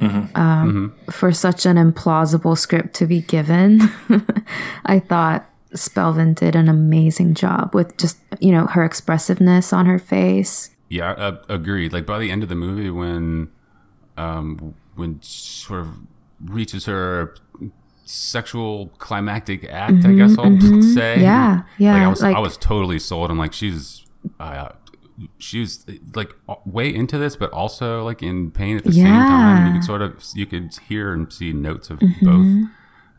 Um, For such an implausible script to be given, I thought Spelvin did an amazing job with just, you know, her expressiveness on her face. Yeah, uh, agreed. Like by the end of the movie, when um, when sort of reaches her sexual climactic act, I guess I'll say. Mm-hmm, Yeah, yeah, Like I was, like- I was totally sold. I'm like, she's, uh, she's like way into this, but also like in pain at the same time. You could sort of, you could hear and see notes of Mm-hmm. both,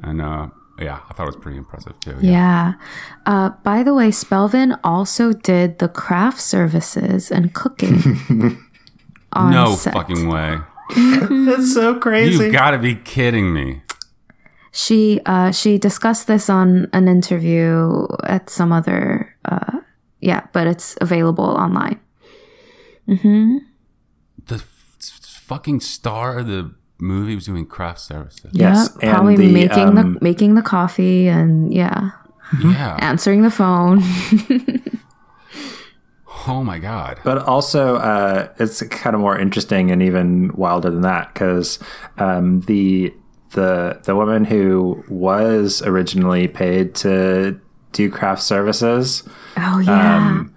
and uh, yeah, I thought it was pretty impressive too. Yeah. Uh, by the way, Spelvin also did the craft services and cooking. on No set. fucking way. That's so crazy. You got to be kidding me. She uh, she discussed this on an interview at some other uh, yeah, but it's available online. the f- fucking star of the movie was doing craft services. Yes, yeah, and probably the, making um, the making the coffee and yeah, Yeah. answering the phone. Oh my god. But also, uh, it's kind of more interesting and even wilder than that because um, the the the woman who was originally paid to do craft services oh yeah, Um,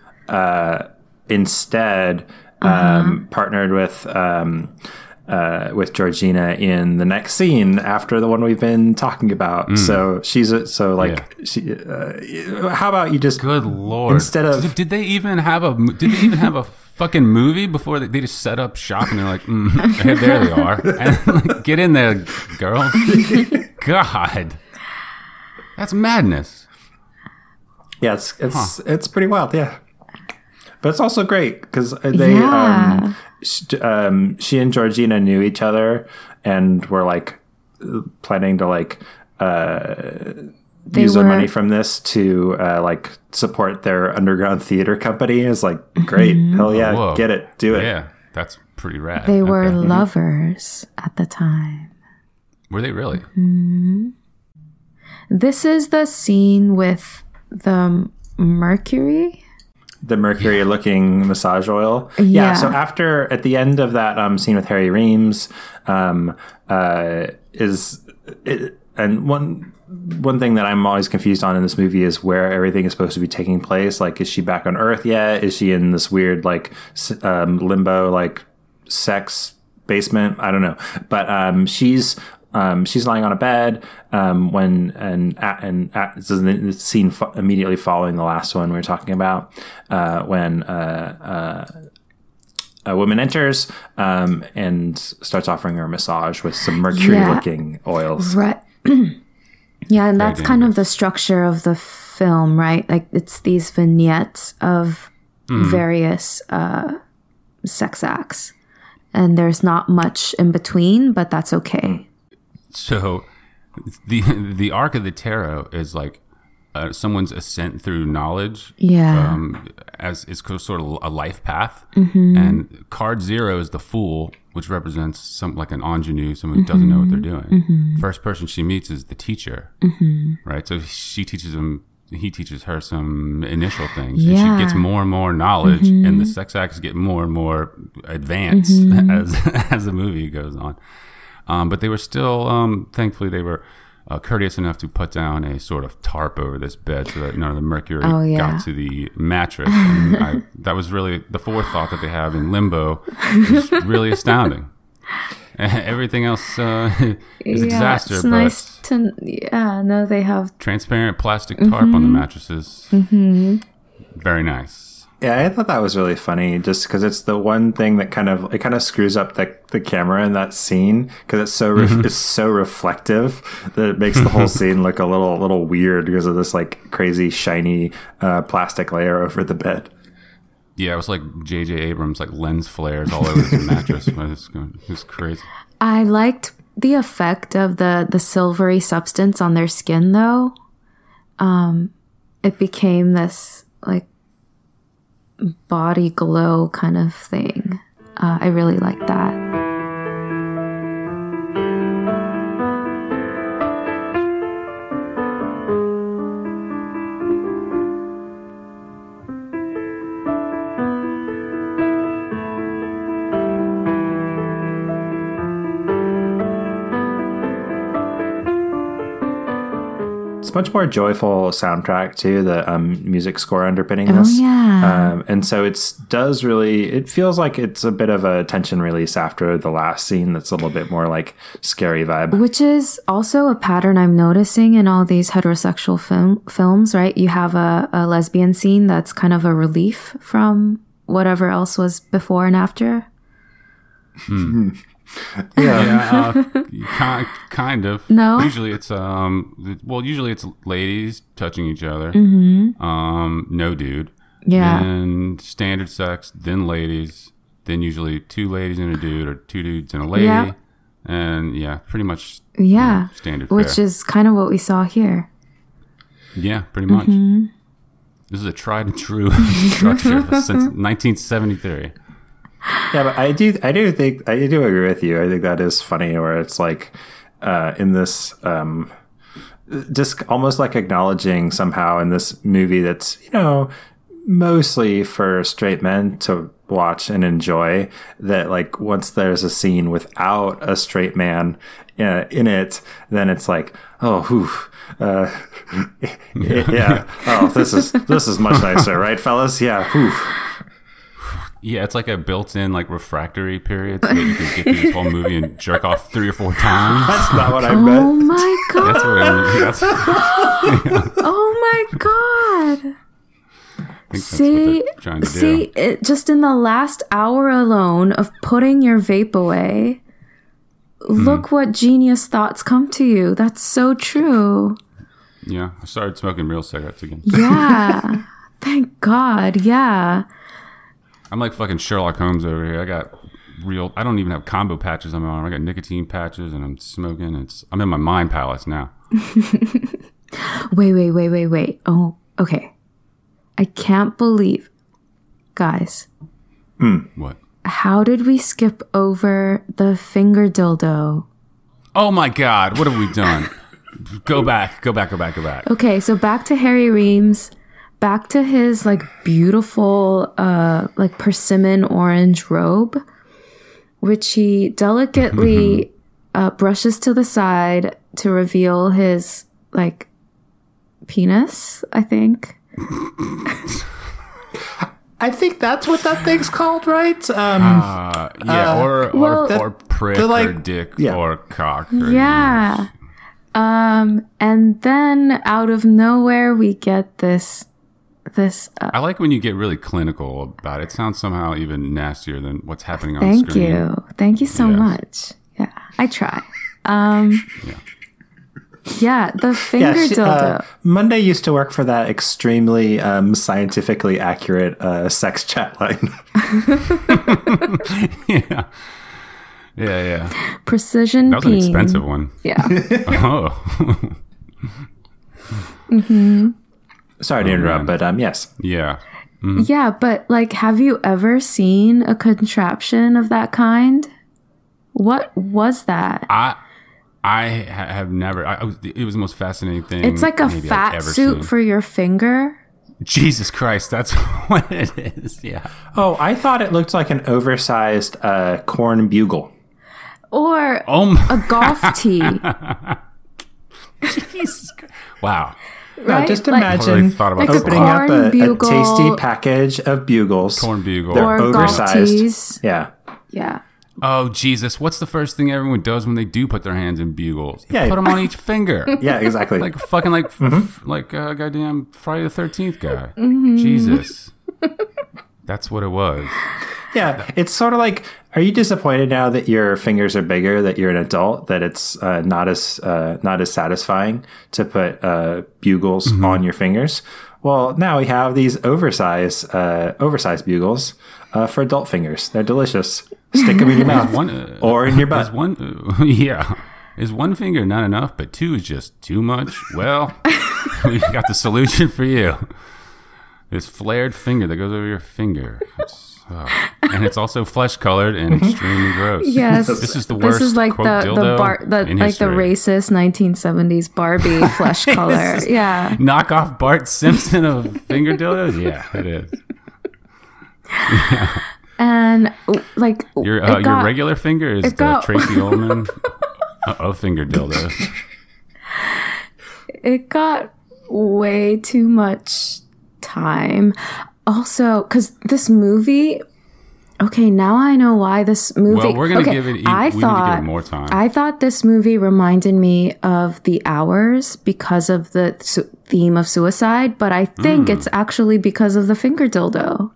instead Uh-huh. um, partnered with um, uh, with Georgina in the next scene after the one we've been talking about. So she's a, so like she. Uh, how about you just Good lord. Instead of- did, did they even have a did they even have a fucking movie before they, they just set up shop and they're like, mm, hey, there they are, and like, get in there, girl. God, that's madness. Yeah, it's it's it's pretty wild. Yeah, but it's also great because they Yeah. um, sh- um, she and Georgina knew each other and were like planning to like uh, They use their money from this to uh, like support their underground theater company. Is like great, hell yeah, Whoa. get it, do it. Yeah, that's pretty rad. they were Okay. lovers at the time. Were they really? This is the scene with the mercury. the mercury looking massage oil. Yeah. Yeah. So after at the end of that um, scene with Harry Reams, um, uh, is it, and one one thing that I'm always confused on in this movie is where everything is supposed to be taking place. Like, is she back on Earth yet? Is she in this weird like um, limbo like sex basement? I don't know, but um, she's. Um, she's lying on a bed um, when and and at, this is the scene fo- immediately following the last one we were talking about uh, when uh, uh, a woman enters um, and starts offering her a massage with some mercury-looking oils. Right. yeah, and that's kind of the structure of the film, right? Like it's these vignettes of various uh, sex acts. And there's not much in between, but that's okay. So the the arc of the tarot is like uh, someone's ascent through knowledge. Yeah. Um, as is sort of a life path, Mm-hmm. and card zero is the fool, which represents some like an ingenue, someone who doesn't know what they're Mm-hmm. doing. First person she meets is the teacher, right? So she teaches him. he teaches her some initial things. And she gets more and more knowledge, and the sex acts get more and more advanced as as the movie goes on. Um, but they were still, um, thankfully, they were uh, courteous enough to put down a sort of tarp over this bed so that none of the mercury Oh, yeah. got to the mattress. And I, that was really the forethought that they have in Limbo is really astounding. Everything else uh, is a disaster, It's but nice to yeah. No, they have transparent plastic tarp on the mattresses. Very nice. Yeah, I thought that was really funny, just because it's the one thing that kind of it kind of screws up the the camera in that scene because it's so ref- it's so reflective that it makes the whole scene look a little a little weird because of this like crazy shiny uh, plastic layer over the bed. Yeah, it was like J.J. Abrams, like lens flares all over the mattress. It was, it was crazy. I liked the effect of the the silvery substance on their skin though. Um it became this like body glow kind of thing. Uh, I really like that. It's much more joyful soundtrack too. The um, music score underpinning Oh this, yeah. um, and so it's does really. It feels like it's a bit of a tension release after the last scene. That's a little bit more like scary vibe. Which is also a pattern I'm noticing in all these heterosexual film films, right? You have a, a lesbian scene that's kind of a relief from whatever else was before and after. Yeah, uh, kind, kind of. No? Usually it's um, well, usually it's ladies touching each other. Um, no dude. Yeah. And standard sex, then ladies, then usually two ladies and a dude, or two dudes and a lady. Yeah. And yeah, pretty much Yeah. standard Which fare. is kind of what we saw here. Yeah, pretty much. Mm-hmm. This is a tried and true structure since 1973. Yeah, but I do, I do think, I do agree with you. I think that is funny, where it's like uh, in this, um, just almost like acknowledging somehow in this movie that's you know mostly for straight men to watch and enjoy. That like once there's a scene without a straight man uh, in it, then it's like, oh, whew. Uh, yeah. Oh, this is this is much nicer, right, fellas? Yeah. Whew. Yeah, it's like a built-in like refractory period so that you can get through this whole movie and jerk off three or four times. That's not what I meant. Oh my god. That's what I mean. That's, I oh my god. See, what they're trying to see, it, just in the last hour alone of putting your vape away, Hmm. look what genius thoughts come to you. That's so true. Yeah, I started smoking real cigarettes again. Yeah. Thank God. Yeah. I'm like fucking Sherlock Holmes over here. I got real. I don't even have combo patches on my arm. I got nicotine patches, and I'm smoking. It's. I'm in my mind palace now. Wait, wait, wait, wait, wait. Oh, okay. I can't believe. Guys, Mm. What? how did we skip over the finger dildo? Oh my God! What have we done? go back. Go back. Go back. Go back. Okay, so back to Harry Reams, back to his like beautiful uh like persimmon orange robe, which he delicately uh, brushes to the side to reveal his like penis, I think. I think that's what that thing's called, right? Um, Uh, yeah, or or, well, or prick they're or dick yeah. or cock. Or, Yeah. Um and then out of nowhere we get this this uh, I like when you get really clinical about it. It sounds somehow even nastier than what's happening on thank screen. Thank you. Thank you so Yes. much. Yeah, I try. Um Yeah. Yeah, the finger yeah, she- dildo. uh, Monday used to work for that extremely um, scientifically accurate uh, sex chat line. yeah. Yeah, yeah. Precision That was an expensive one. Yeah. Oh. Sorry to interrupt, man. but um, yes. yeah. yeah, but like have you ever seen a contraption of that kind? What was that? I I have never. I, I it was the most fascinating thing. It's like a fat ever suit seen. for your finger. Jesus Christ, that's what it is. Yeah. Oh, I thought it looked like an oversized uh, corn bugle. Or Oh my a golf tee, Jesus. Christ. Wow. No, just Like- imagine Totally thought Like a this a opening up corn a, a tasty package of bugles. Corn bugle. They're or golf oversized. tees. Yeah. Yeah. Oh Jesus! What's the first thing everyone does when they do put their hands in bugles? They Yeah. put them on each finger. Yeah, exactly. like fucking like Mm-hmm. like uh, goddamn Friday the Thirteenth guy. Mm-hmm. Jesus, that's what it was. yeah, it's sort of like are you disappointed now that your fingers are bigger, that you're an adult, that it's uh, not as uh, not as satisfying to put uh, bugles Mm-hmm. on your fingers? Well, now we have these oversized uh, oversized bugles uh, for adult fingers. They're delicious. Stick them in your mouth One uh, or in your is butt. one yeah. Is one finger not enough, but two is just too much? Well, we've got the solution for you. This flared finger that goes over your finger. It's, oh. And it's also flesh colored and extremely gross. Yes. This is the worst. This is like quote, the the bar the like the racist 1970s Barbie flesh color. Yeah. Knock off Bart Simpson of finger dildos? Yeah, it is. And like Your uh, your got- regular finger is the got- Tracey Ullman of finger dildos. it got way too much time. Also, because this movie. Okay, now I know why this movie. Well, we're gonna okay, give it. e- I we thought need to give it more time. I thought this movie reminded me of The Hours because of the su- theme of suicide, but I think Mm. it's actually because of the finger dildo.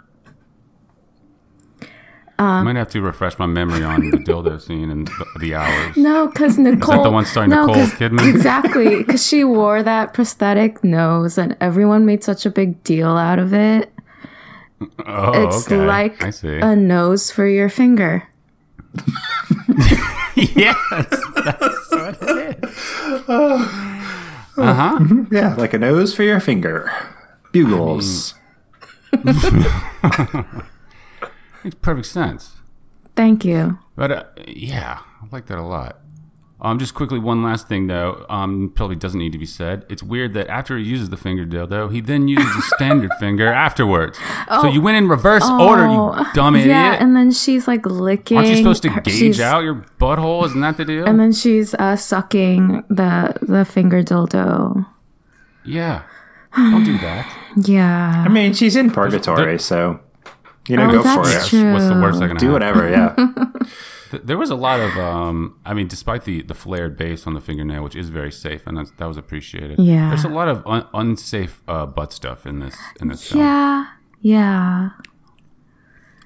I might have to refresh my memory on the dildo scene and the, the hours. No, because Nicole. the one starring no, Nicole 'cause- Kidman? Exactly, because she wore that prosthetic nose, and everyone made such a big deal out of it. Oh, It's okay. like I see. a nose for your finger. yes, that's what it is. Uh huh. Yeah, like a nose for your finger. Bugles. Makes perfect sense. Thank you. But uh, yeah, I like that a lot. Um, just quickly, one last thing though. Um, probably doesn't need to be said. It's weird that after he uses the finger dildo, he then uses the standard finger afterwards. so you went in reverse order, you dumb idiot. Oh. Yeah, and then she's like licking. Aren't you supposed to gauge she's- out your butthole? Isn't that the deal? And then she's uh, sucking the the finger dildo. yeah. Don't do that. Yeah. I mean, she's in purgatory, so you know, Oh, go for that's it. true. What's the worst that can Do happen? whatever. Yeah. There was a lot of, um, I mean, despite the, the flared base on the fingernail, which is very safe, and that's, that was appreciated. Yeah. There's a lot of un- unsafe uh, butt stuff in this in this film. Yeah. Yeah.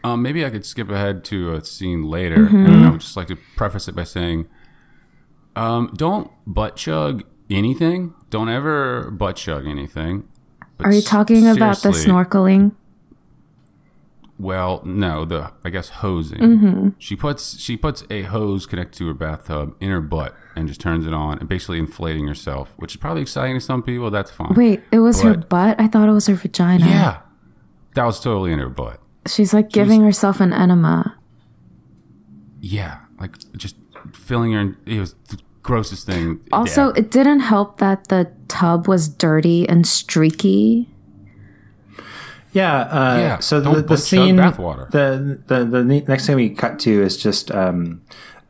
Um, maybe I could skip ahead to a scene later, Mm-hmm. and I would just like to preface it by saying, um, don't butt chug anything. Don't ever butt chug anything. But Are you talking about the snorkeling? Well, no, the I guess hosing. Mm-hmm. She puts she puts a hose connected to her bathtub in her butt and just turns it on and basically inflating herself, which is probably exciting to some people. That's fine. Wait, it was her butt? I thought it was her vagina. Yeah, that was totally in her butt. She's like giving herself an enema. Yeah, like just filling her. It was the grossest thing. Also, ever. it didn't help that the tub was dirty and streaky. Yeah. Uh, Yeah, So the, the scene, bathwater. the, the the next thing we cut to is just um,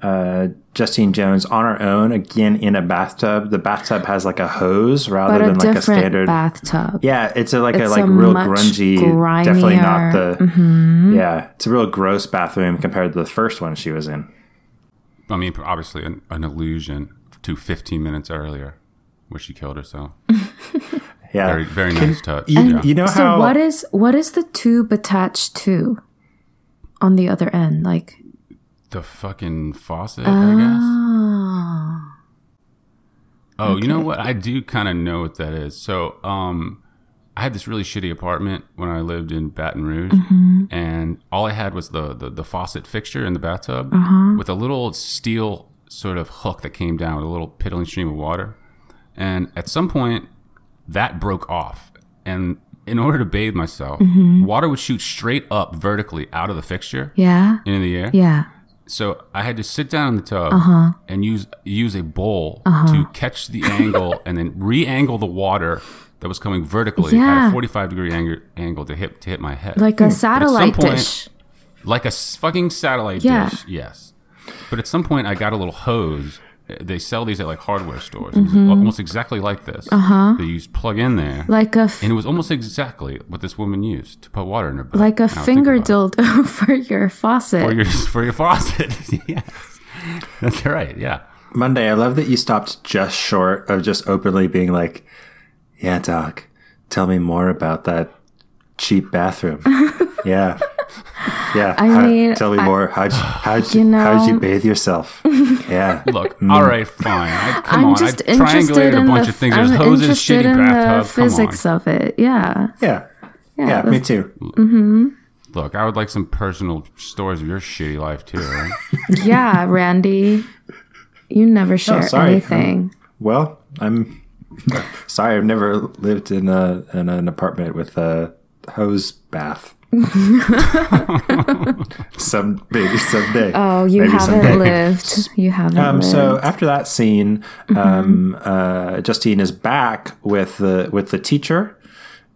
uh, Justine Jones on her own again in a bathtub. The bathtub has like a hose rather But a than like a standard. bathtub. yeah, it's a, like It's a like a real much grungy, definitely not the. grimier. Yeah, it's a real gross bathroom compared to the first one she was in. I mean, obviously an, an illusion to 15 minutes earlier, where she killed herself. Yeah, Very very nice touch. you, yeah. you know So how what is what is the tube attached to on the other end? Like the fucking faucet, I guess. oh. Oh, you know what? I do kind of know what that is. So, um, I had this really shitty apartment when I lived in Baton Rouge, Mm-hmm. and all I had was the, the the faucet fixture in the bathtub Uh-huh. with a little steel sort of hook that came down with a little piddling stream of water. And at some point, that broke off, and in order to bathe myself, Mm-hmm. water would shoot straight up vertically out of the fixture Yeah. into the air. Yeah. so I had to sit down in the tub Uh-huh. and use use a bowl to catch the angle and then re-angle the water that was coming vertically at a 45 degree ang- angle to hit to hit my head. Like a satellite point- dish. like a fucking satellite Yeah. dish. Yes. But at some point, I got a little hose. They sell these at like hardware stores. It was Mm-hmm. almost exactly like this. Uh-huh. That you just plug in there. Like a f- and it was almost exactly what this woman used to put water in her butt. like a finger about it. dildo for your faucet. for your for your faucet. yes, that's right. Yeah. Monday, I love that you stopped just short of just openly being like, "Yeah, doc, tell me more about that cheap bathroom." yeah, yeah. I how- mean, tell me I- more. How'd you, how'd you, You how'd you bathe yourself? Yeah. Look, mm. all right, fine. I, come I'm on, just I interested triangulated in a bunch the of things. There's I'm hoses, interested shitty in the bathtub. Come on. physics of it. Yeah. Yeah. Yeah, Yeah, me that's- too. Mm-hmm. Look, I would like some personal stories of your shitty life too. Right? Yeah, Randy. You never oh, share sorry. anything. Well, I'm sorry. I've never lived in a in an apartment with a hose bath. Some maybe someday. Oh, you Maybe haven't someday. lived. You haven't Um, lived. so after that scene, um, uh, Justine is back with the with the teacher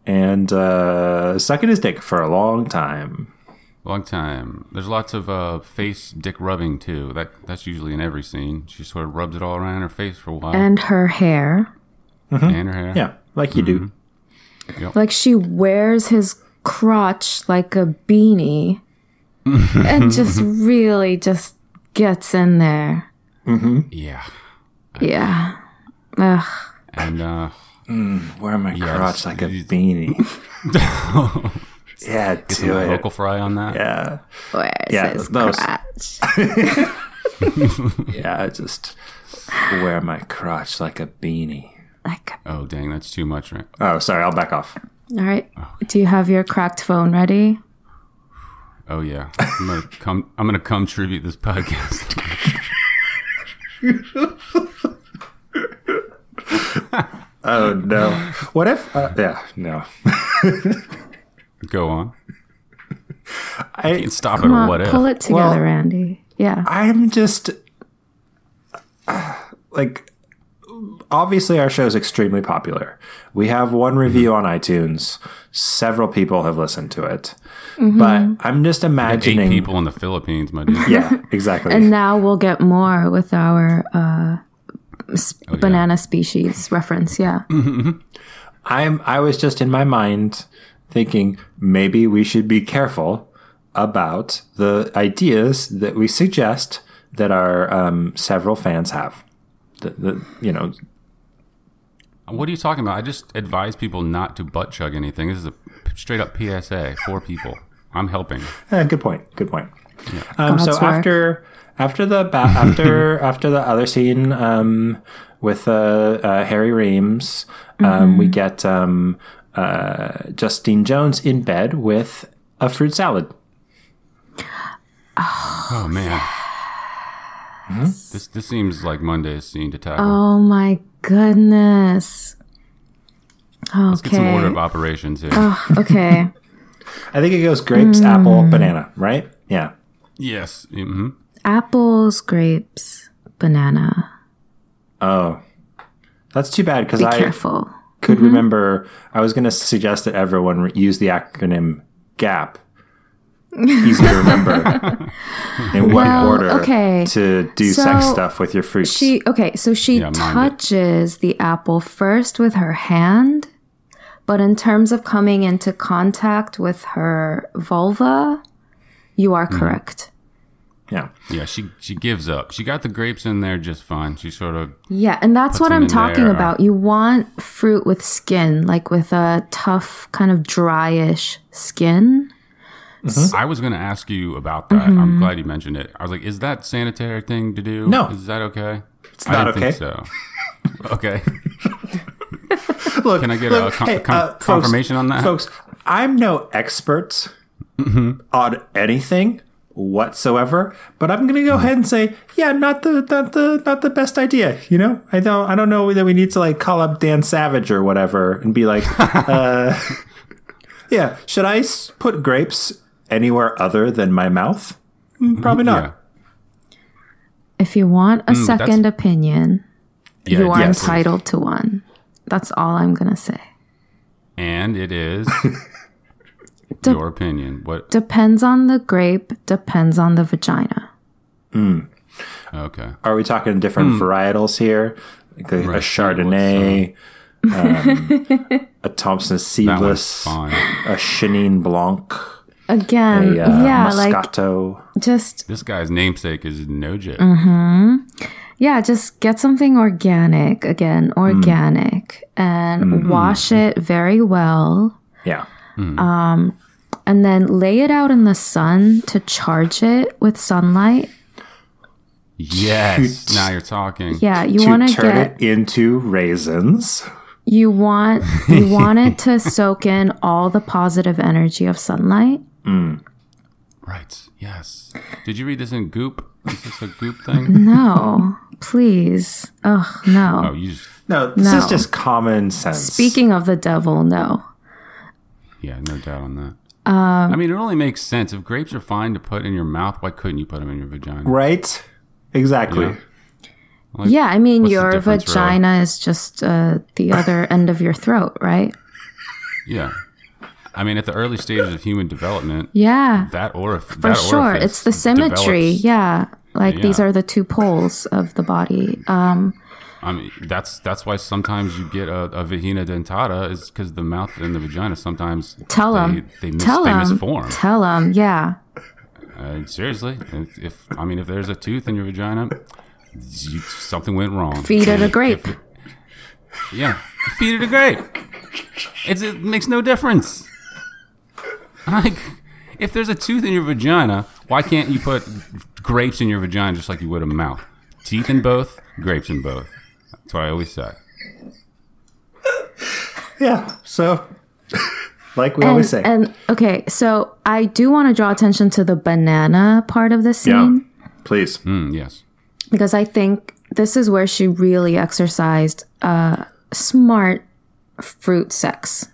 and uh, sucking his dick for a long time. Long time. There's lots of uh, face dick rubbing too. That that's usually in every scene. She sort of rubs it all around her face for a while and her hair. and her hair. Yeah, like you do. Like she wears his crotch like a beanie and just really just gets in there. Yeah. Yeah. Ugh. And uh, Wear my Yes. crotch like a beanie. yeah, some do it. vocal fry on that. Yeah, Where's Yeah, his those- crotch? yeah. Just wear my crotch like a beanie. Like, Oh dang, that's too much, right? Oh, sorry. I'll back off. All right. Do you have your cracked phone ready? Oh yeah. I'm gonna come. I'm gonna come tribute this podcast. Oh no. What if? Uh, yeah, no. Go on. I Can't stop it. Come Or on, what if? pull it together, Well- Randy. Yeah. I'm just uh, like obviously our show is extremely popular. We have one review on iTunes. Several people have listened to it. But I'm just Eight imagining people in the Philippines, my dude. Yeah, exactly. And now we'll get more with our uh, s- Oh, yeah. banana species reference. Yeah. I'm I was just in my mind thinking maybe we should be careful about the ideas that we suggest that our um, several fans have. The, the, you know, What are you talking about? I just advise people not to butt chug anything. This is a straight up PSA for people. I'm helping. Eh, good point. Good point. Um, so God's work. after after the ba- after after the other scene um, with uh, uh, Harry Reams, um, we get um, uh, Justine Jones in bed with a fruit salad. Oh man. Hmm? This this seems like Monday's scene to tackle. Oh my goodness. Okay. Let's get some order of operations here. okay. I think it goes grapes, hmm. apple, banana. Right? Yeah. yes. hmm Apples, grapes, banana. Oh, that's too bad because Be I careful. could mm-hmm. remember. I was going to suggest that everyone re- use the acronym GAP. Easy to remember. In what Well, order okay. to do sex stuff with your fruits? She okay, so she Yeah, mind it. touches the apple first with her hand, but in terms of coming into contact with her vulva, you are Mm-hmm. correct. yeah. Yeah, she she gives up. She got the grapes in there just fine. She sort of Yeah, and that's what I'm talking there. about. You want fruit with skin, like with a tough, kind of dryish skin. I was going to ask you about that. Mm-hmm. I'm glad you mentioned it. I was like, is that sanitary thing to do? No. Is that okay? It's not Think okay. so. okay. Look, Can I get look, a hey, uh, folks- confirmation on that? folks? I'm no expert on anything whatsoever, but I'm going to go ahead and say, yeah, not the not the not the best idea. You know, I don't I don't know that we need to like call up Dan Savage or whatever and be like, uh, yeah, should I put grapes anywhere other than my mouth? Mm, Probably not. Yeah. if you want a Mm, that's- second opinion, Yeah, you are yes. entitled to one. That's all I'm gonna say. and it is De- your opinion. What? Depends on the grape. Depends on the vagina. Okay. Are we talking different varietals here? Like a, a. Right. Chardonnay, um, a Thompson That one's Seedless, a Chenin Blanc, Again, a uh, yeah, like just This guy's namesake is Nojet. Mm-hmm. yeah, just get something organic. Again, Hmm. organic, and wash it very well. yeah. and then lay it out in the sun to charge it with sunlight. Yes. Now you're talking. Yeah, you want to turn get it into raisins. you want you want it to soak in all the positive energy of sunlight. Right. Yes. Did you read this in Goop? Is this a Goop thing? No, please. Oh, no. Oh, you just. No, this is just common sense. Speaking of the devil, no. Yeah, no doubt on that. I mean, it only makes sense. If grapes are fine to put in your mouth, why couldn't you put them in your vagina? right? Exactly. Yeah. Like, Yeah, I mean your difference, really? vagina is just uh, the other end of your throat, right? Yeah. I mean, at the early stages of human development, Yeah, that orif- for that sure. orifice It's the symmetry. develops- Yeah, like these are the two poles of the body. Um, I mean, that's that's why sometimes you get a, a vagina dentata is because the mouth and the vagina sometimes tell them. they, mis- tell they misform. Tell them. Yeah. Uh, seriously, if, if I mean, if there's a tooth in your vagina, you, something went wrong. Feed it a grape. if- yeah, feed it a grape. It's, it makes no difference. Like, if there's a tooth in your vagina, why can't you put grapes in your vagina just like you would a mouth? Teeth in both, grapes in both. That's what I always say. Yeah. So, like we always say. And okay, so I do want to draw attention to the banana part of the yeah. scene Please. Mm, yes. because I think this is where she really exercised uh, smart fruit sex.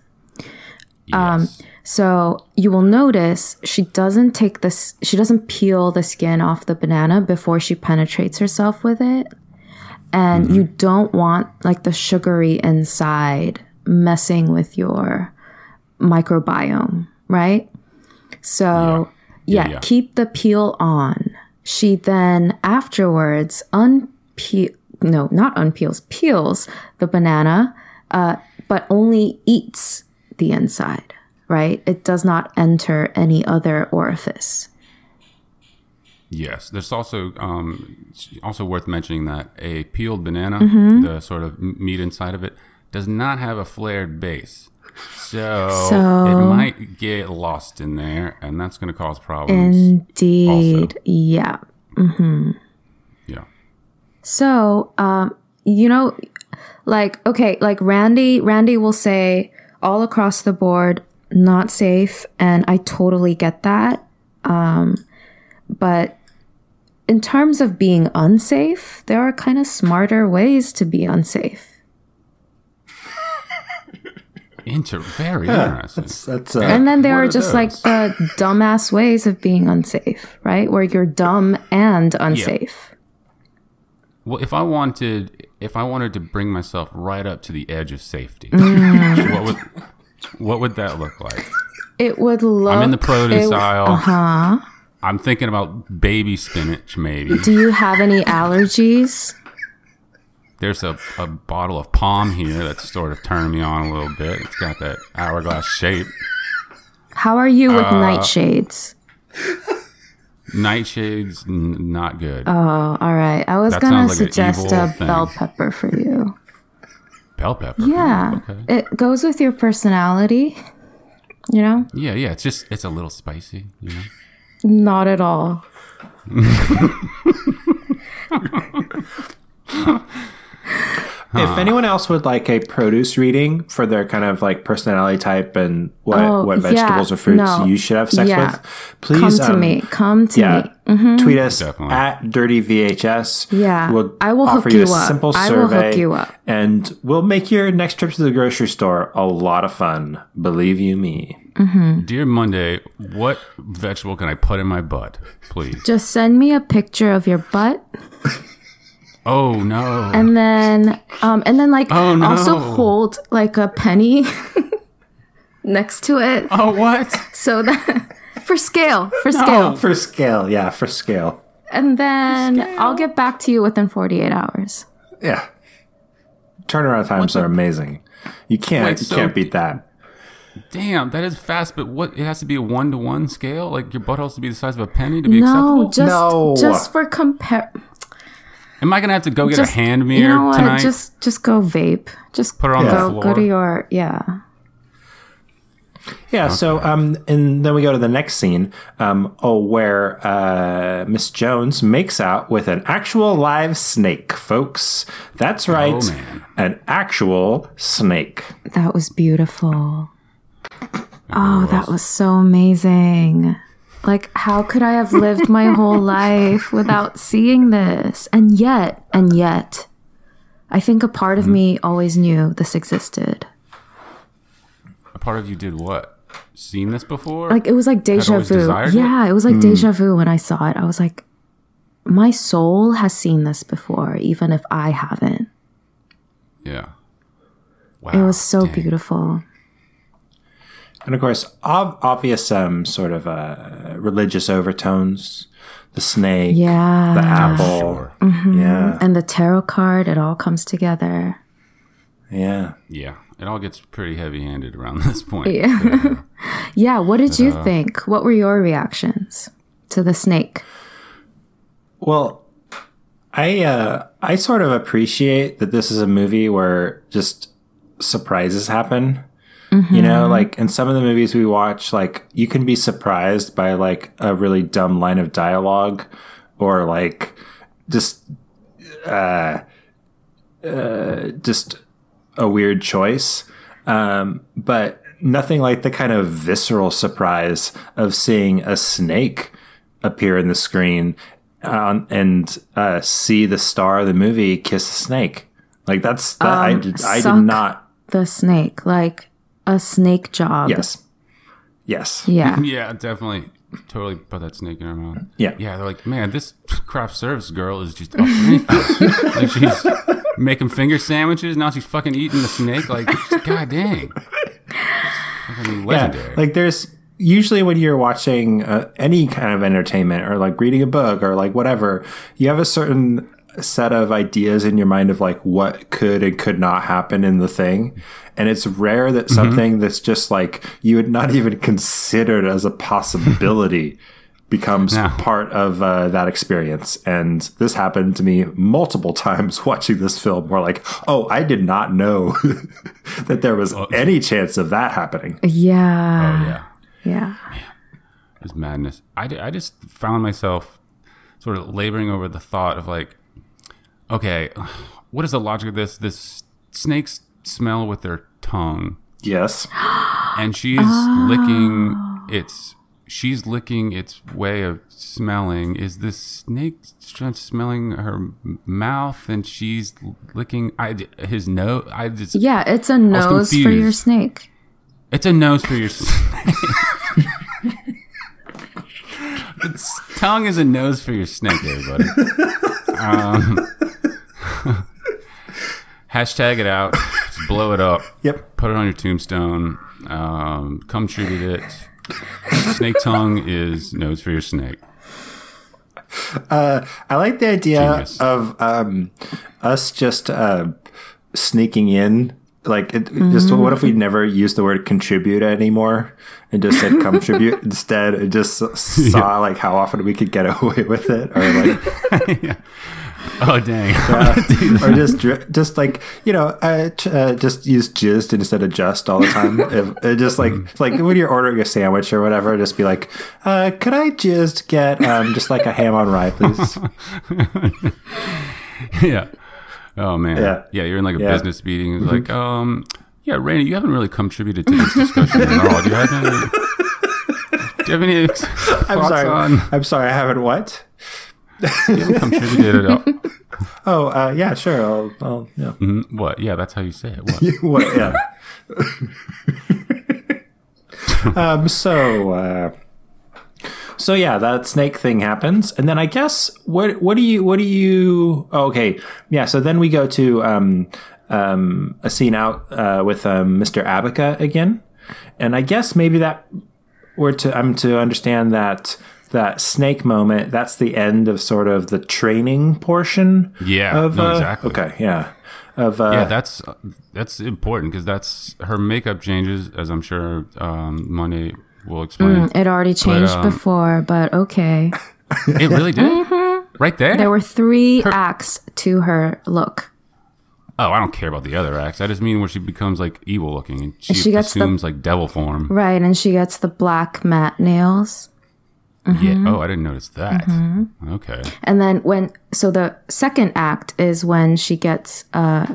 Um, Yes. So you will notice she doesn't take this, she doesn't peel the skin off the banana before she penetrates herself with it. And you don't want like the sugary inside messing with your microbiome, right? So, yeah, Yeah, yeah. keep the peel on. She then afterwards unpeel, no, not unpeels, peels the banana, uh, but only eats the inside, right? It does not enter any other orifice. Yes, there's also um, also worth mentioning that a peeled banana, Mm-hmm. the sort of meat inside of it, does not have a flared base, so, So- it might get lost in there, and that's going to cause problems. Indeed. Yeah. yeah, So, um, you know, like, okay, like Randy, Randy will say all across the board, not safe. And I totally get that. Um, but in terms of being unsafe, there are kind of smarter ways to be unsafe. Inter- very interesting. That's, that's uh, And then there are are just like the dumbass ways of being unsafe, right? Where you're dumb and unsafe. Well, if I wanted, if I wanted to bring myself right up to the edge of safety, Mm. what would what would that look like? It would look. I'm in the produce it- aisle. Uh-huh. I'm thinking about baby spinach, maybe. Do you have any allergies? There's a, a bottle of palm here that's sort of turning me on a little bit. It's got that hourglass shape. How are you Uh, with nightshades? Nightshades, n- not good. Oh, all right. I was That gonna like suggest a thing. bell pepper for you. Bell pepper. Yeah, Okay. it goes with your personality. You know, Yeah, yeah. It's just it's a little spicy. You know. not at all. If anyone else would like a produce reading for their kind of like personality type and what, Oh, what yeah, vegetables or fruits no. you should have sex Yeah. with, please Come to um, me. Come to Yeah, me. tweet us Definitely. at Dirty VHS. Yeah, we'll I will offer hook you you a up. simple I will hook you up. and we'll make your next trip to the grocery store a lot of fun. Believe you me. Dear Monday, what vegetable can I put in my butt, please? Just send me a picture of your butt Oh no. and then um and then like Oh, no. also hold like a penny next to it oh what? so that for scale for scale For scale, yeah, for scale. and then i'll get back to you within 48 hours Yeah. Turnaround times are amazing. You can't Wait, you so- can't beat that. Damn, that is fast. But what? It has to be a one to one scale. Like your butt has to be the size of a penny to be no acceptable. just No. just for compare Am I gonna have to go get just a hand mirror you mirror know what tonight? just just go vape just Put it on the go floor. go to your yeah Yeah, so um and then we go to the next scene, um, oh where uh Miss Jones makes out with an actual live snake, folks. That's right. Oh. An actual snake. that was beautiful oh that was so amazing like how could i have lived my whole life without seeing this and yet and yet i think a part Mm-hmm. of me always knew this existed a part of you did what? Seen this before? like it was like deja vu desired it? Yeah it was like deja vu when i saw it i was like my soul has seen this before even if i haven't yeah. Wow. it was so dang. beautiful And of course, ob- obvious um sort of uh religious overtones. The snake, yeah the apple. Sure. Yeah. and the tarot card it all comes together Yeah. Yeah. It all gets pretty heavy handed around this point. Yeah. Yeah, what did you think? What were your reactions to the snake? Well, I uh, I sort of appreciate that this is a movie where just surprises happen. You know, like in some of the movies we watch, like you can be surprised by like a really dumb line of dialogue, or like just uh, uh, just a weird choice. Um, but nothing like the kind of visceral surprise of seeing a snake appear in the screen um, and uh, see the star of the movie kiss a snake. Like that's that I did I did not. The snake, like a snake job. Yes. Yes. Yeah. Yeah, definitely. Totally put that snake in her mouth. Yeah. Yeah, they're like, man, this craft service girl is just up like she's making finger sandwiches. Now she's fucking eating the snake. Like, god dang. Legendary. Yeah, like there's usually when you're watching uh, any kind of entertainment or like reading a book or like whatever, you have a certain set of ideas in your mind of like what could and could not happen in the thing. And it's rare that something that's just like you had not even considered as a possibility becomes No. part of uh, that experience. And this happened to me multiple times watching this film where like, oh, I did not know that there was any chance of that happening. Yeah. oh, yeah. Yeah. It's madness. I, I just found myself sort of laboring over the thought of like, okay, what is the logic of this? This snakes smell with their tongue, Yes. and she's licking its. She's licking its way of smelling. Is this snake smelling her mouth, and she's licking I, his nose? I just Yeah, it's a nose for your snake. It's a nose for your snake. its tongue is a nose for your snake, everybody. Um, hashtag it out. Just blow it up. Yep. Put it on your tombstone. Um, come tribute it. Snake tongue is nose for your snake. I like the idea Genius. of um, us just uh, sneaking in. Like, it, just what if we never used the word contribute anymore and just said contribute instead? And just saw like how often we could get away with it, or like, Oh dang! or just just like you know, uh, uh, just use just instead of just all the time. if, uh, just like Mm. like when you're ordering a sandwich or whatever, just be like, uh, could I just get um, just like a ham on rye, please? yeah. Oh man. Yeah. Yeah. You're in like a Yeah. Mm-hmm. business meeting. It's like, um, yeah, Rainy, you haven't really contributed to this discussion at all. Do you have any? Do you have any I'm sorry. on? I'm sorry. I haven't what? You haven't contributed at all. Oh, uh, yeah, sure. I'll, I'll yeah. Mhm. What? Yeah, that's how you say it. What? what, yeah. um, so, uh, So yeah, that snake thing happens, and then I guess what what do you what do you? Oh, okay, yeah. So then we go to um, um, a scene out uh, with um, Mr. Abaca again, and I guess maybe that we're to I'm to understand that that snake moment. That's the end of sort of the training portion. Yeah, Of no, uh, exactly. Okay. Yeah. Of uh, yeah, that's that's important because that's her makeup changes, as I'm sure um, Monday will explain. It already changed um, before, but okay. It really did, right there. There were three acts to her look. oh, I don't care about the other acts. I just mean where she becomes like evil looking and she, She gets the- like devil form. Right, and she gets the black matte nails. Yeah. Oh, I didn't notice that. Okay. And then when so the second act is when she gets uh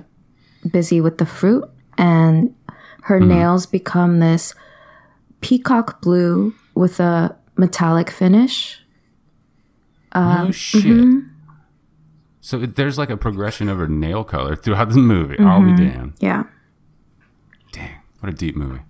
busy with the fruit and her nails become this peacock blue with a metallic finish. no shit. mm-hmm. So there's like a progression of her nail color throughout the movie. I'll Mm-hmm. be damned. Yeah. Dang, what a deep movie.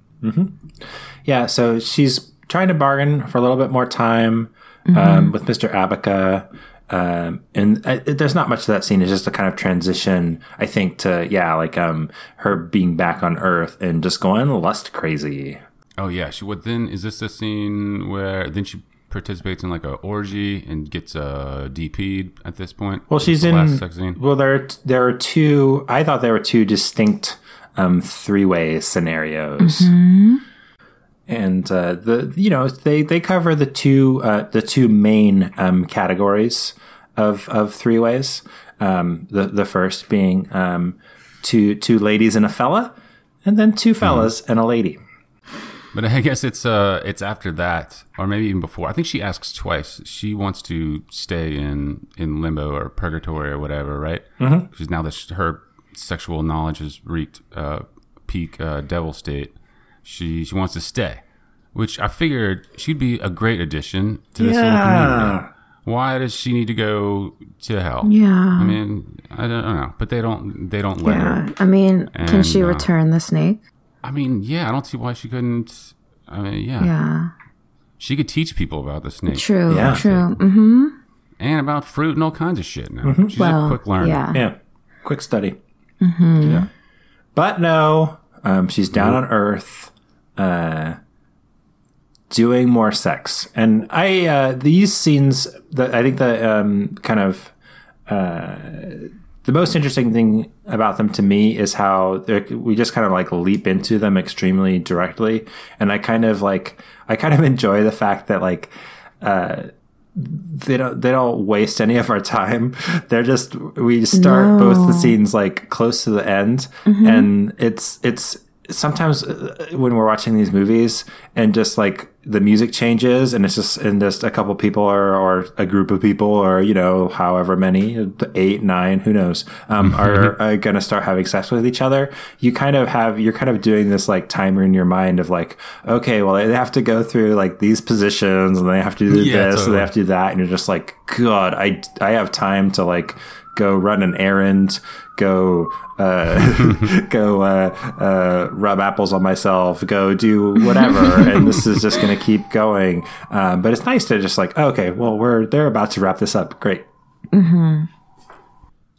Yeah, so she's trying to bargain for a little bit more time Mm-hmm. um, with Mr. Abaca. Um, and uh, there's not much to that scene. It's just a kind of transition, I think, to, yeah, like um, her being back on Earth and just going lust crazy. Oh yeah, she what then is this the scene where then she participates in like a orgy and gets uh DP'd at this point? Well, she's the in. last sex scene. Well, there are, there are two. I thought there were two distinct um, three way scenarios, and uh, the you know they they cover the two uh, the two main um, categories of of three ways. Um, the the first being um, two two ladies and a fella, and then two fellas and a lady. But I guess it's uh it's after that, or maybe even before. I think she asks twice. She wants to stay in in limbo or purgatory or whatever, right? Mm-hmm. Because now that her sexual knowledge has reached uh, peak uh, devil state, she she wants to stay. Which I figured she'd be a great addition to this little community. Why does she need to go to hell? Yeah. I mean, I don't, I don't know, but they don't they don't let her. Yeah. I mean, can she uh, return the snake? I mean, yeah, I don't see why she couldn't. I mean, yeah, Yeah. she could teach people about the snake True. Yeah. True. Mm-hmm. and about fruit and all kinds of shit. Now she's Well, a quick learner. yeah. Yeah, quick study. yeah. But no, um, she's down on Earth, uh, doing more sex, and I uh, these scenes. The, I think the um, kind of uh, the most interesting thing about them to me is how we just kind of like leap into them extremely directly, and I kind of like I kind of enjoy the fact that like. Uh, they don't they don't waste any of our time. They're just we start both the scenes like close to the end, and it's it's sometimes uh, when we're watching these movies and just like the music changes and it's just and just a couple people or or a group of people or you know however many eight nine who knows um, are, are gonna start having sex with each other. You kind of have you're kind of doing this like timer in your mind of like okay well they have to go through like these positions and they have to do Yeah, this and they have to do that and you're just like god I I have time to like go run an errand go uh, go uh, uh, rub apples on myself, go do whatever, and this is just going to keep going. Um, but it's nice to just like, oh, okay, well, we're they're about to wrap this up. Great.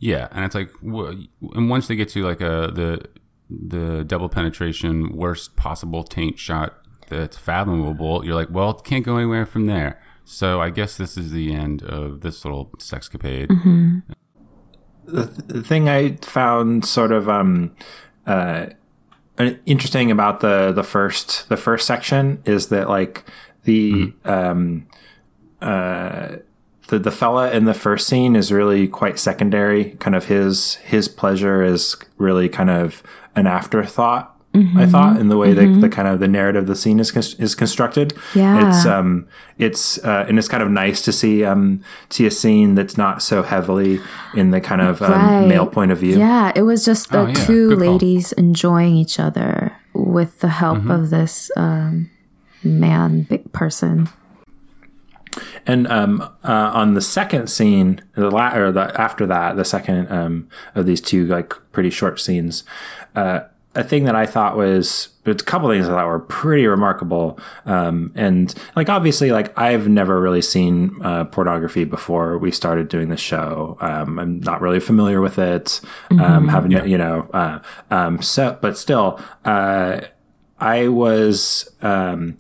Yeah, and it's like, and once they get to like a the the double penetration worst possible taint shot that's fathomable, you're like, well, it can't go anywhere from there. So I guess this is the end of this little sexcapade. The thing I found sort of um, uh, interesting about the the first the first section is that like the um, uh, the the fella in the first scene is really quite secondary. Kind of his his pleasure is really kind of an afterthought. I thought in the way that the kind of the narrative of the scene is is constructed. Yeah. it's um it's uh, and it's kind of nice to see um see a scene that's not so heavily in the kind of um, Right. male point of view. Yeah, it was just the Oh, yeah. two Good call. ladies enjoying each other with the help Mm-hmm. of this um, man big person. And um, uh, on the second scene, the la- or the after that, the second um, of these two like pretty short scenes, uh, a thing that I thought was a couple things I thought were pretty remarkable. Um, and like obviously, like I've never really seen uh, pornography before we started doing the show. Um, I'm not really familiar with it. Um, haven't you know? Uh, um, so, but still, uh, I was um,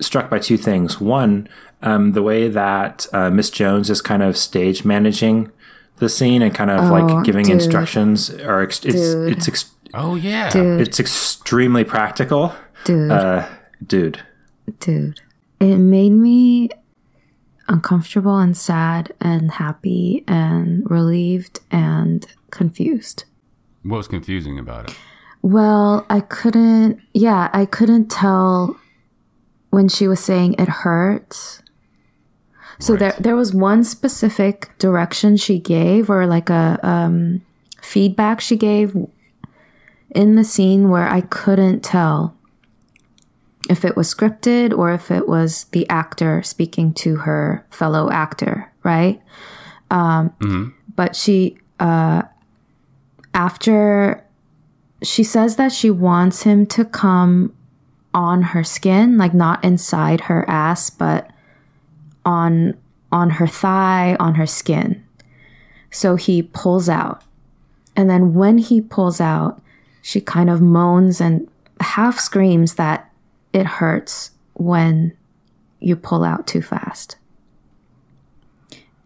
struck by two things. One, um, the way that uh, Miss Jones is kind of stage managing the scene and kind of Oh, like giving dude. instructions or ex- it's it's ex- Oh yeah. Dude, it's extremely practical. dude, Uh, dude. dude. It made me uncomfortable and sad and happy and relieved and confused. What was confusing about it? Well, I couldn't, yeah, I couldn't tell when she was saying it hurts. So Right. there, there was one specific direction she gave, or like a um, feedback she gave in the scene where I couldn't tell if it was scripted or if it was the actor speaking to her fellow actor, right? Um, But she, uh, after she says that she wants him to come on her skin, like not inside her ass, but on on her thigh, on her skin. So he pulls out. And then when he pulls out, she kind of moans and half screams that it hurts when you pull out too fast.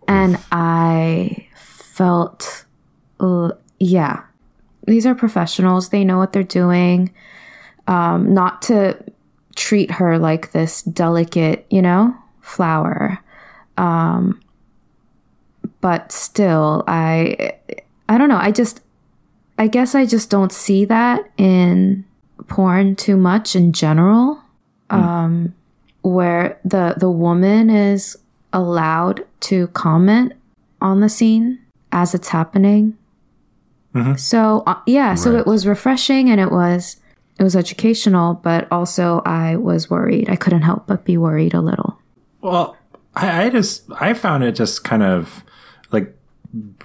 And I felt, yeah, these are professionals. They know what they're doing. Um, not to treat her like this delicate, you know, flower. Um, but still, I, I don't know. I just, I guess I just don't see that in porn too much in general. Um, where the the woman is allowed to comment on the scene as it's happening. So uh, yeah, so it was refreshing and it was it was educational, but also I was worried. I couldn't help but be worried a little. Well, I, I just I found it just kind of like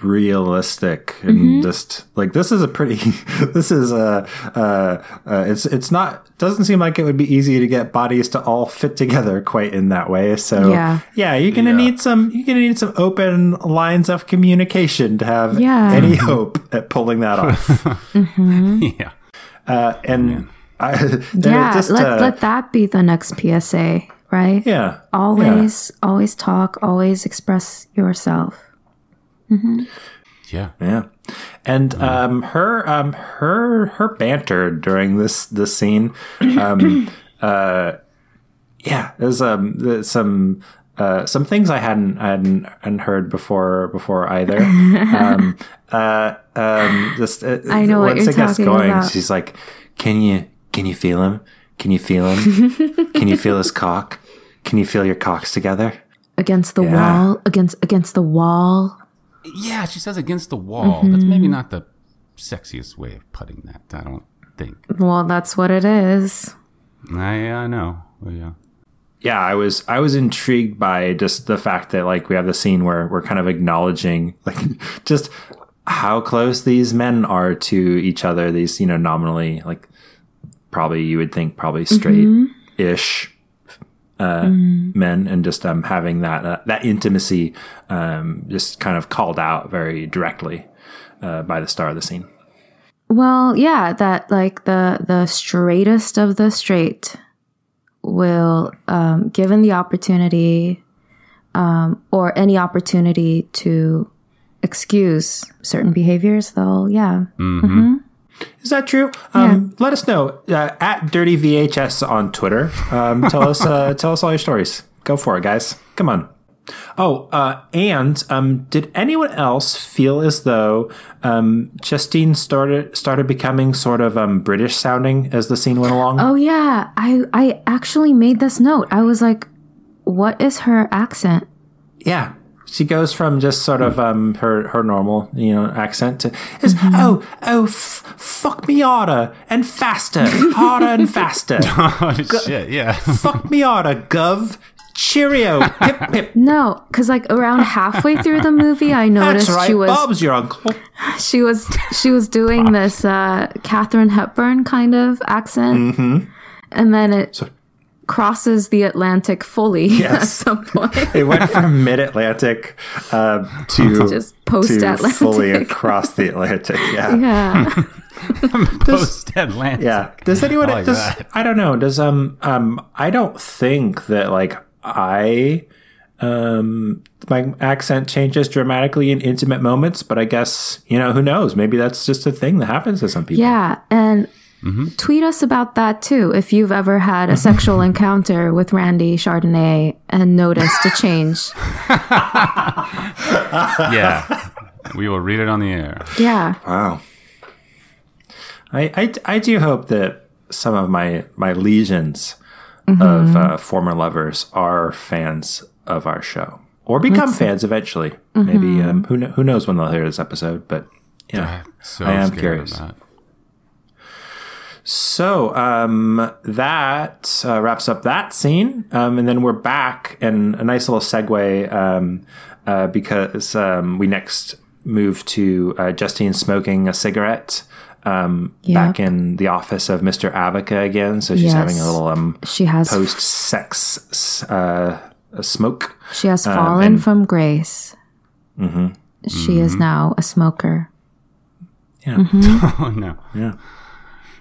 realistic and just like this is a pretty this is a uh, uh it's it's not doesn't seem like it would be easy to get bodies to all fit together quite in that way so Yeah. yeah you're gonna Yeah. need some you're gonna need some open lines of communication to have Yeah. any hope at pulling that off yeah. uh, and I yeah, just let uh, let that be the next PSA, right? yeah Always always talk, always express yourself. Yeah. Yeah, and um, her um, her her banter during this this scene, um, uh, yeah, there's um some uh, some things I hadn't I hadn't, hadn't heard before before either. um, uh, um, just uh, I know what once it gets talking going, about. she's like, "Can you can you feel him? Can you feel him? can you feel his cock? Can you feel your cocks together?" Against the Yeah. wall, against against the wall. Yeah, she says against the wall. That's maybe mm-hmm. not the sexiest way of putting that. I don't think. Well, that's what it is. I, I know. Well, yeah. yeah i was i was intrigued by just the fact that like we have the scene where we're kind of acknowledging like just how close these men are to each other these you know nominally like probably you would think probably mm-hmm. straight ish uh, men and just um having that uh, that intimacy um just kind of called out very directly uh, by the star of the scene. Well, yeah, that like the the straightest of the straight will, um, given the opportunity, um, or any opportunity to excuse certain behaviors, they'll yeah. Is that true? Um, Let us know uh, at Dirty VHS on Twitter. Um, tell us, uh, tell us all your stories. Go for it, guys. Come on. Oh, uh, and um, did anyone else feel as though um, Justine started started becoming sort of um, British sounding as the scene went along? Oh yeah, I I actually made this note. I was like, what is her accent? Yeah. She goes from just sort of um, her her normal you know accent to is oh oh f- fuck me harder and faster harder and faster Oh shit! Yeah. fuck me harder gov Cheerio, pip pip. No, because like around halfway through the movie, I noticed That's right. she was Bob's your uncle. she was she was doing this uh Katharine Hepburn kind of accent, Mm-hmm. and then it crosses the Atlantic fully at Yes. some point. It went from mid Atlantic uh, to Just post-Atlantic. fully across the Atlantic. Yeah. yeah, Post Atlantic. Yeah. Does anyone I like does that. I don't know. Does um um I don't think that like I um my accent changes dramatically in intimate moments, but I guess, you know, who knows? Maybe that's just a thing that happens to some people. yeah, and. Mm-hmm. Tweet us about that too if you've ever had a sexual encounter with Randy Chardonnay and noticed a change. Yeah. we will read it on the air. Yeah. Wow. I, I, I do hope that some of my, my legions of uh, former lovers are fans of our show or become fans eventually. Maybe um, who kn- who knows when they'll hear this episode, but yeah. So I am scared of curious. That. So um, that uh, wraps up that scene, um, and then we're back, and a nice little segue um, uh, because um, we next move to uh, Justine smoking a cigarette um, Yep. back in the office of Mister Abaca again. So she's Yes. having a little um, She has post-sex uh, smoke. She has Um, fallen and- Mm-hmm. from grace. She is now a smoker. Yeah, Oh, no. yeah.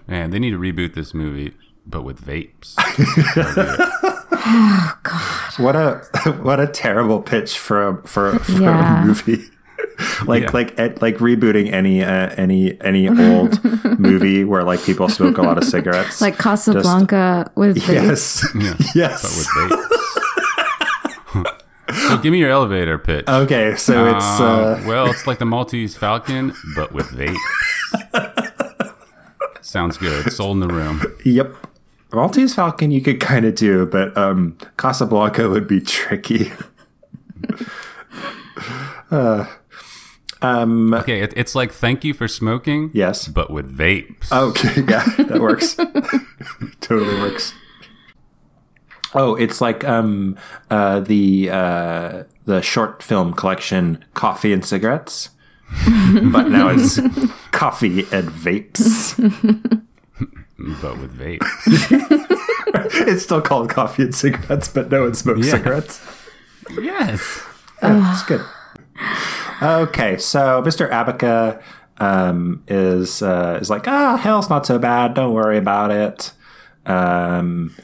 Man, they need to reboot this movie, but with vapes. God, What a what a terrible pitch for a for, for Yeah. a movie. like Yeah. like ed- like rebooting any uh, any any old movie where like people smoke a lot of cigarettes. Like Casablanca with the yes, Yeah, yes. but with vapes. so give me your elevator pitch. okay, so it's uh, Uh, well, it's like the Maltese Falcon, but with vapes. Sounds good. Sold in the room. yep. Maltese Falcon you could kind of do, but um, Casablanca would be tricky. Okay, it, it's like thank you for smoking. Yes. but with vapes. Okay, yeah, that works. totally works. Oh, it's like um uh the uh the short film collection Coffee and Cigarettes. but now it's coffee and vapes. but with vapes. it's still called coffee and cigarettes, but no one smokes Yeah. cigarettes. yes. It's good. Okay, so Mr. Abaca um, is uh, is like, ah, hell's not so bad. Don't worry about it. Um,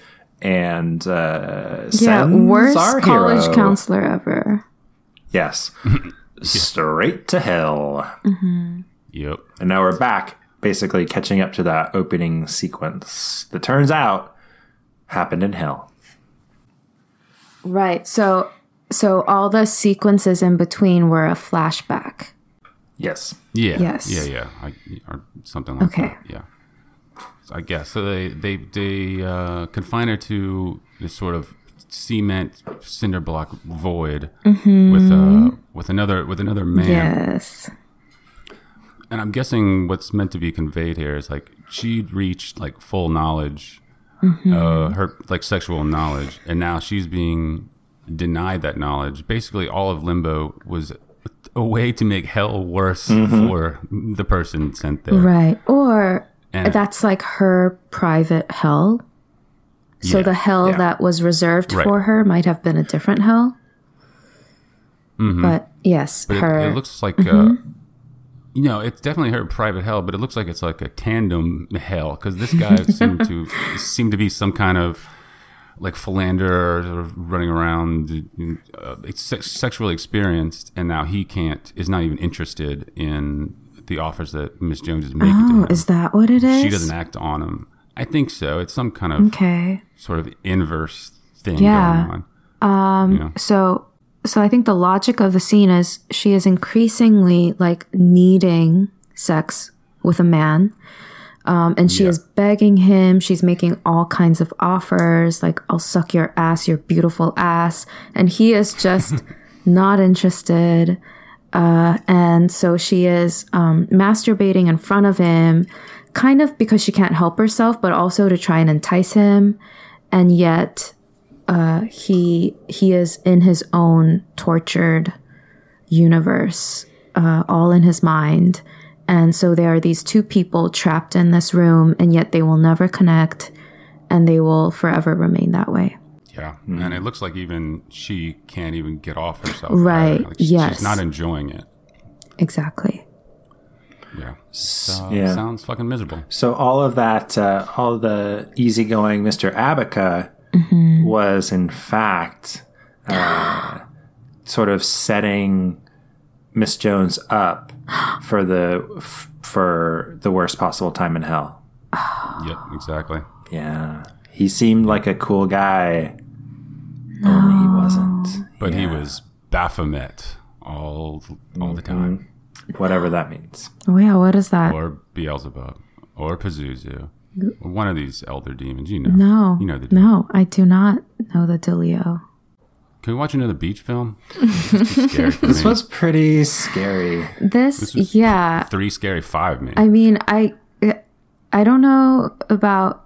and uh, yeah worst our college hero- counselor ever. Yes, straight to hell. Yep. And now we're back, basically catching up to that opening sequence that turns out happened in hell. Right. So so all the sequences in between were a flashback. Yes. Yeah. Yes. Yeah. Yeah. I, or something like Okay. that. Yeah. So I guess so. They they they uh, confine her to this sort of cement cinder block void with uh with another with another man. Yes. And I'm guessing what's meant to be conveyed here is like she'd reached like full knowledge, uh, her like sexual knowledge, and now she's being denied that knowledge. Basically, all of limbo was a way to make hell worse for the person sent there. Right. Or And- that's like her private hell. So Yeah, the hell yeah. that was reserved Right. for her might have been a different hell. But yes, Mm-hmm. But her it, it looks like, uh, you know, it's definitely her private hell, but it looks like it's like a tandem hell because this guy seemed to seem to be some kind of like philanderer sort of running around, uh, it's sexually experienced, and now he can't is not even interested in the offers that Miss Jones is making to Oh, him. is that what it is? she doesn't act on him. I think so. It's some kind of Okay. sort of inverse thing Yeah. going on. Um, you know? So so I think the logic of the scene is she is increasingly like needing sex with a man. Um, and she Yeah. is begging him. She's making all kinds of offers, like "I'll suck your ass, your beautiful ass," and he is just not interested. Uh, and so she is um, masturbating in front of him, kind of because she can't help herself, but also to try and entice him. And yet, uh, he he is in his own tortured universe, uh, all in his mind. And so there are these two people trapped in this room, and yet they will never connect, and they will forever remain that way. Yeah, and it looks like even she can't even get off herself. Right, Like, yes. she's not enjoying it. Exactly. Yeah, so, yeah. sounds fucking miserable. So all of that, uh, all the easygoing Mr. Abaca was in fact uh, sort of setting Miss Jones up for the f- for the worst possible time in hell. Yep, exactly. Yeah, he seemed like a cool guy, only he wasn't. But he was Baphomet all all the time, whatever that means. Oh yeah, what is that? or Beelzebub, or Pazuzu, or one of these elder demons. You know, no, you know the. no, I do not know the Delio. Can we watch another beach film? It's too scary for This me. was pretty scary. This, was- yeah, three scary five, man. I mean, I I don't know about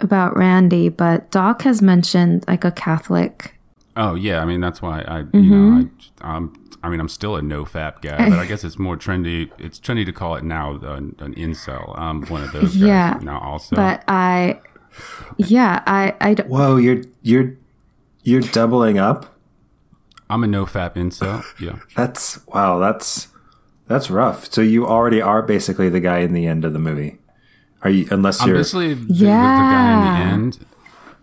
about Randy, but Doc has mentioned like a Catholic. Oh yeah, I mean that's why I you Mm-hmm. know I I'm I mean I'm still a no fap guy, but I guess it's more trendy. It's trendy to call it now an, an incel. I'm one of those guys Yeah, now also. But I, yeah, I I don't- Whoa, you're you're you're doubling up. I'm a no fap incel. Yeah, That's wow. That's that's rough. So you already are basically the guy in the end of the movie. Are you? Unless I'm you're. basically the, the guy in the end,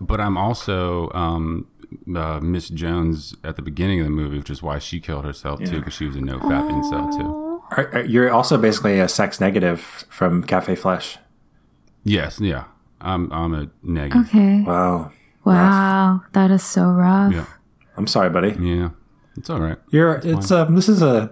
but I'm also um, uh, Miss Jones at the beginning of the movie, which is why she killed herself too, because she was a no fap incel too. Are, are- you're also basically a sex negative from Cafe Flesh. Yes, yeah, I'm I'm a negative. okay. Wow. Wow, that is so rough. Yeah, I'm sorry, buddy. yeah, it's all right. You're. It's um. This is a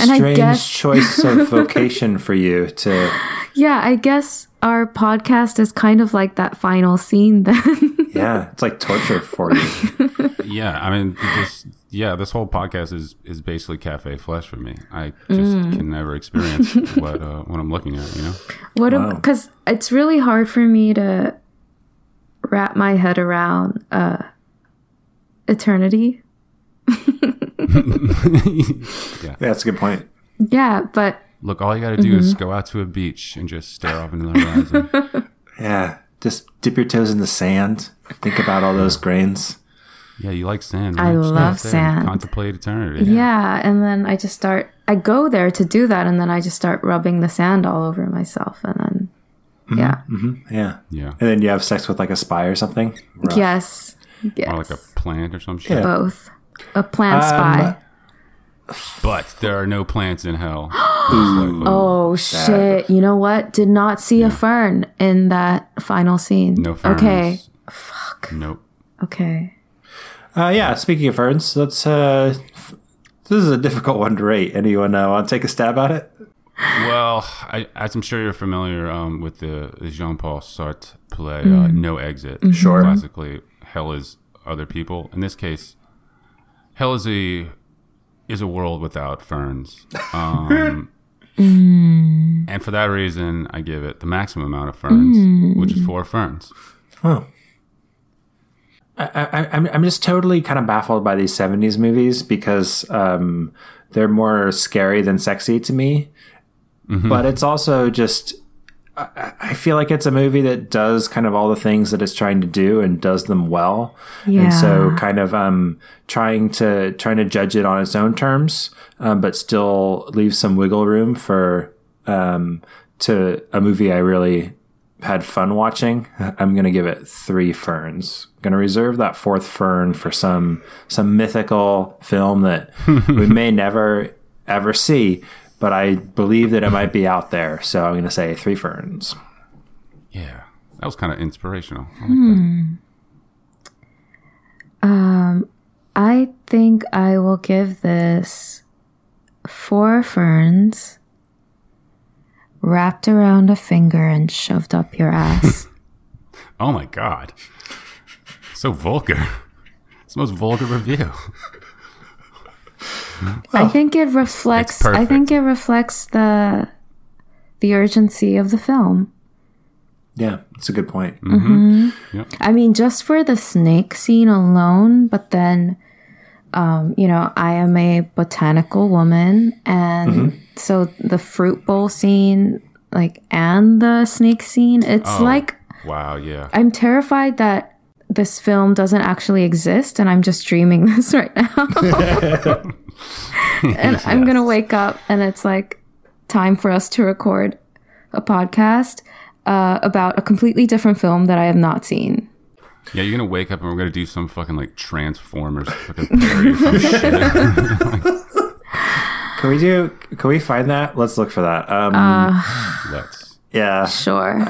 And I strange guess- choice of vocation for you to. Yeah, I guess our podcast is kind of like that final scene then. Yeah, it's like torture for you. Yeah, I mean, this yeah, this whole podcast is is basically cafe flesh for me. I just Mm. can never experience what uh, what I'm looking at. You know, what Wow. because it's really hard for me to wrap my head around uh eternity. Yeah, that's a good point. Yeah, but look, all you got to do Mm-hmm. is go out to a beach and just stare off into the horizon. Yeah, just dip your toes in the sand. Think about all those grains. yeah, you like sand. I right? Just love sit there and sand. Contemplate eternity. yeah. and then I just start I go there to do that and then I just start rubbing the sand all over myself and then yeah. Yeah, yeah, and then you have sex with like a spy or something. Rough. Yes. Yes. or like a plant or some shit. Yeah. Both. A plant Um, spy. But there are no plants in hell. Just like, Oh shit! You know what? Did not see a fern in that final scene. no ferns. Okay. Fuck. Nope. Okay. Uh, yeah, speaking of ferns, let's. Uh, f- this is a difficult one to rate. Anyone uh, want to take a stab at it? Well, I, as I'm sure you're familiar um, with the, the Jean-Paul Sartre play, uh, Mm. No Exit. Mm-hmm. Sure. Classically, hell is other people. In this case, hell is a is a world without ferns. Um, Mm. And for that reason, I give it the maximum amount of ferns, which is four ferns. Oh. I, I, I'm, I'm just totally kind of baffled by these 70s movies because um, they're more scary than sexy to me. But it's also just, I, I feel like it's a movie that does kind of all the things that it's trying to do and does them well. And so kind of um, trying to trying to judge it on its own terms, um, but still leave some wiggle room for um, to a movie I really had fun watching. I'm gonna give it three ferns. gonna reserve that fourth fern for some some mythical film that we may never ever see, but I believe that it might be out there. So I'm gonna say three ferns. Yeah, that was kind of inspirational. I like that. Hmm. Um, I think I will give this four ferns wrapped around a finger and shoved up your ass. Oh my god, so vulgar. It's the most vulgar review. Mm-hmm. I think it reflects. I think it reflects the the urgency of the film. Yeah, it's a good point. Mm-hmm. Mm-hmm. I mean, just for the snake scene alone, but then, um, you know, I am a botanical woman, and so the fruit bowl scene, like, and the snake scene, it's oh, like Wow, yeah. I'm terrified that this film doesn't actually exist, and I'm just dreaming this right now. and I'm gonna wake up, and it's like time for us to record a podcast uh, about a completely different film that I have not seen. Yeah, you're gonna wake up and we're gonna do some fucking like Transformers fucking parody shit. Can we do? Can we find that? Let's look for that. Um, Let's. Yeah. Sure.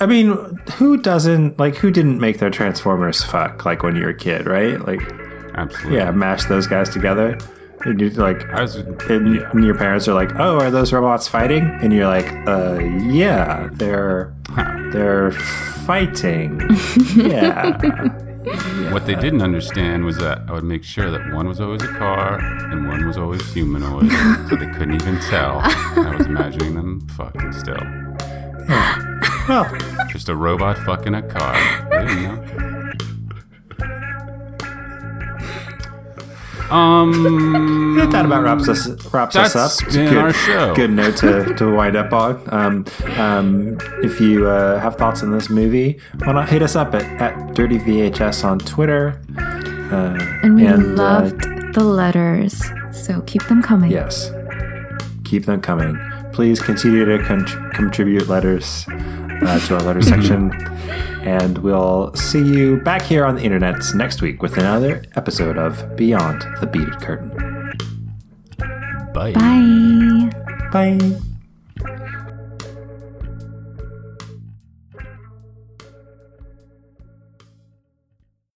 I mean, who doesn't like? Who didn't make their Transformers fuck like when you were a kid, right? Like, Absolutely. yeah, mash those guys together. And you like, I was. and, yeah. and your parents are like, "Oh, are those robots fighting?" And you're like, "Uh, yeah, they're they're fighting." yeah. What they didn't understand was that I would make sure that one was always a car and one was always humanoid, so they couldn't even tell. I was imagining them fucking still. Well, Just a robot fucking a car. They didn't know. Um, that about wraps us wraps us up. It's been good, our show. Good note to, to wind up on. Um, um, if you uh, have thoughts on this movie, why not hit us up at, at Dirty VHS on Twitter? Uh, And we And, uh, loved the letters, so keep them coming. yes, keep them coming. Please continue to con- contribute letters uh, to our letter section, and we'll see you back here on the internet next week with another episode of Beyond the Beaded Curtain. bye. Bye. Bye.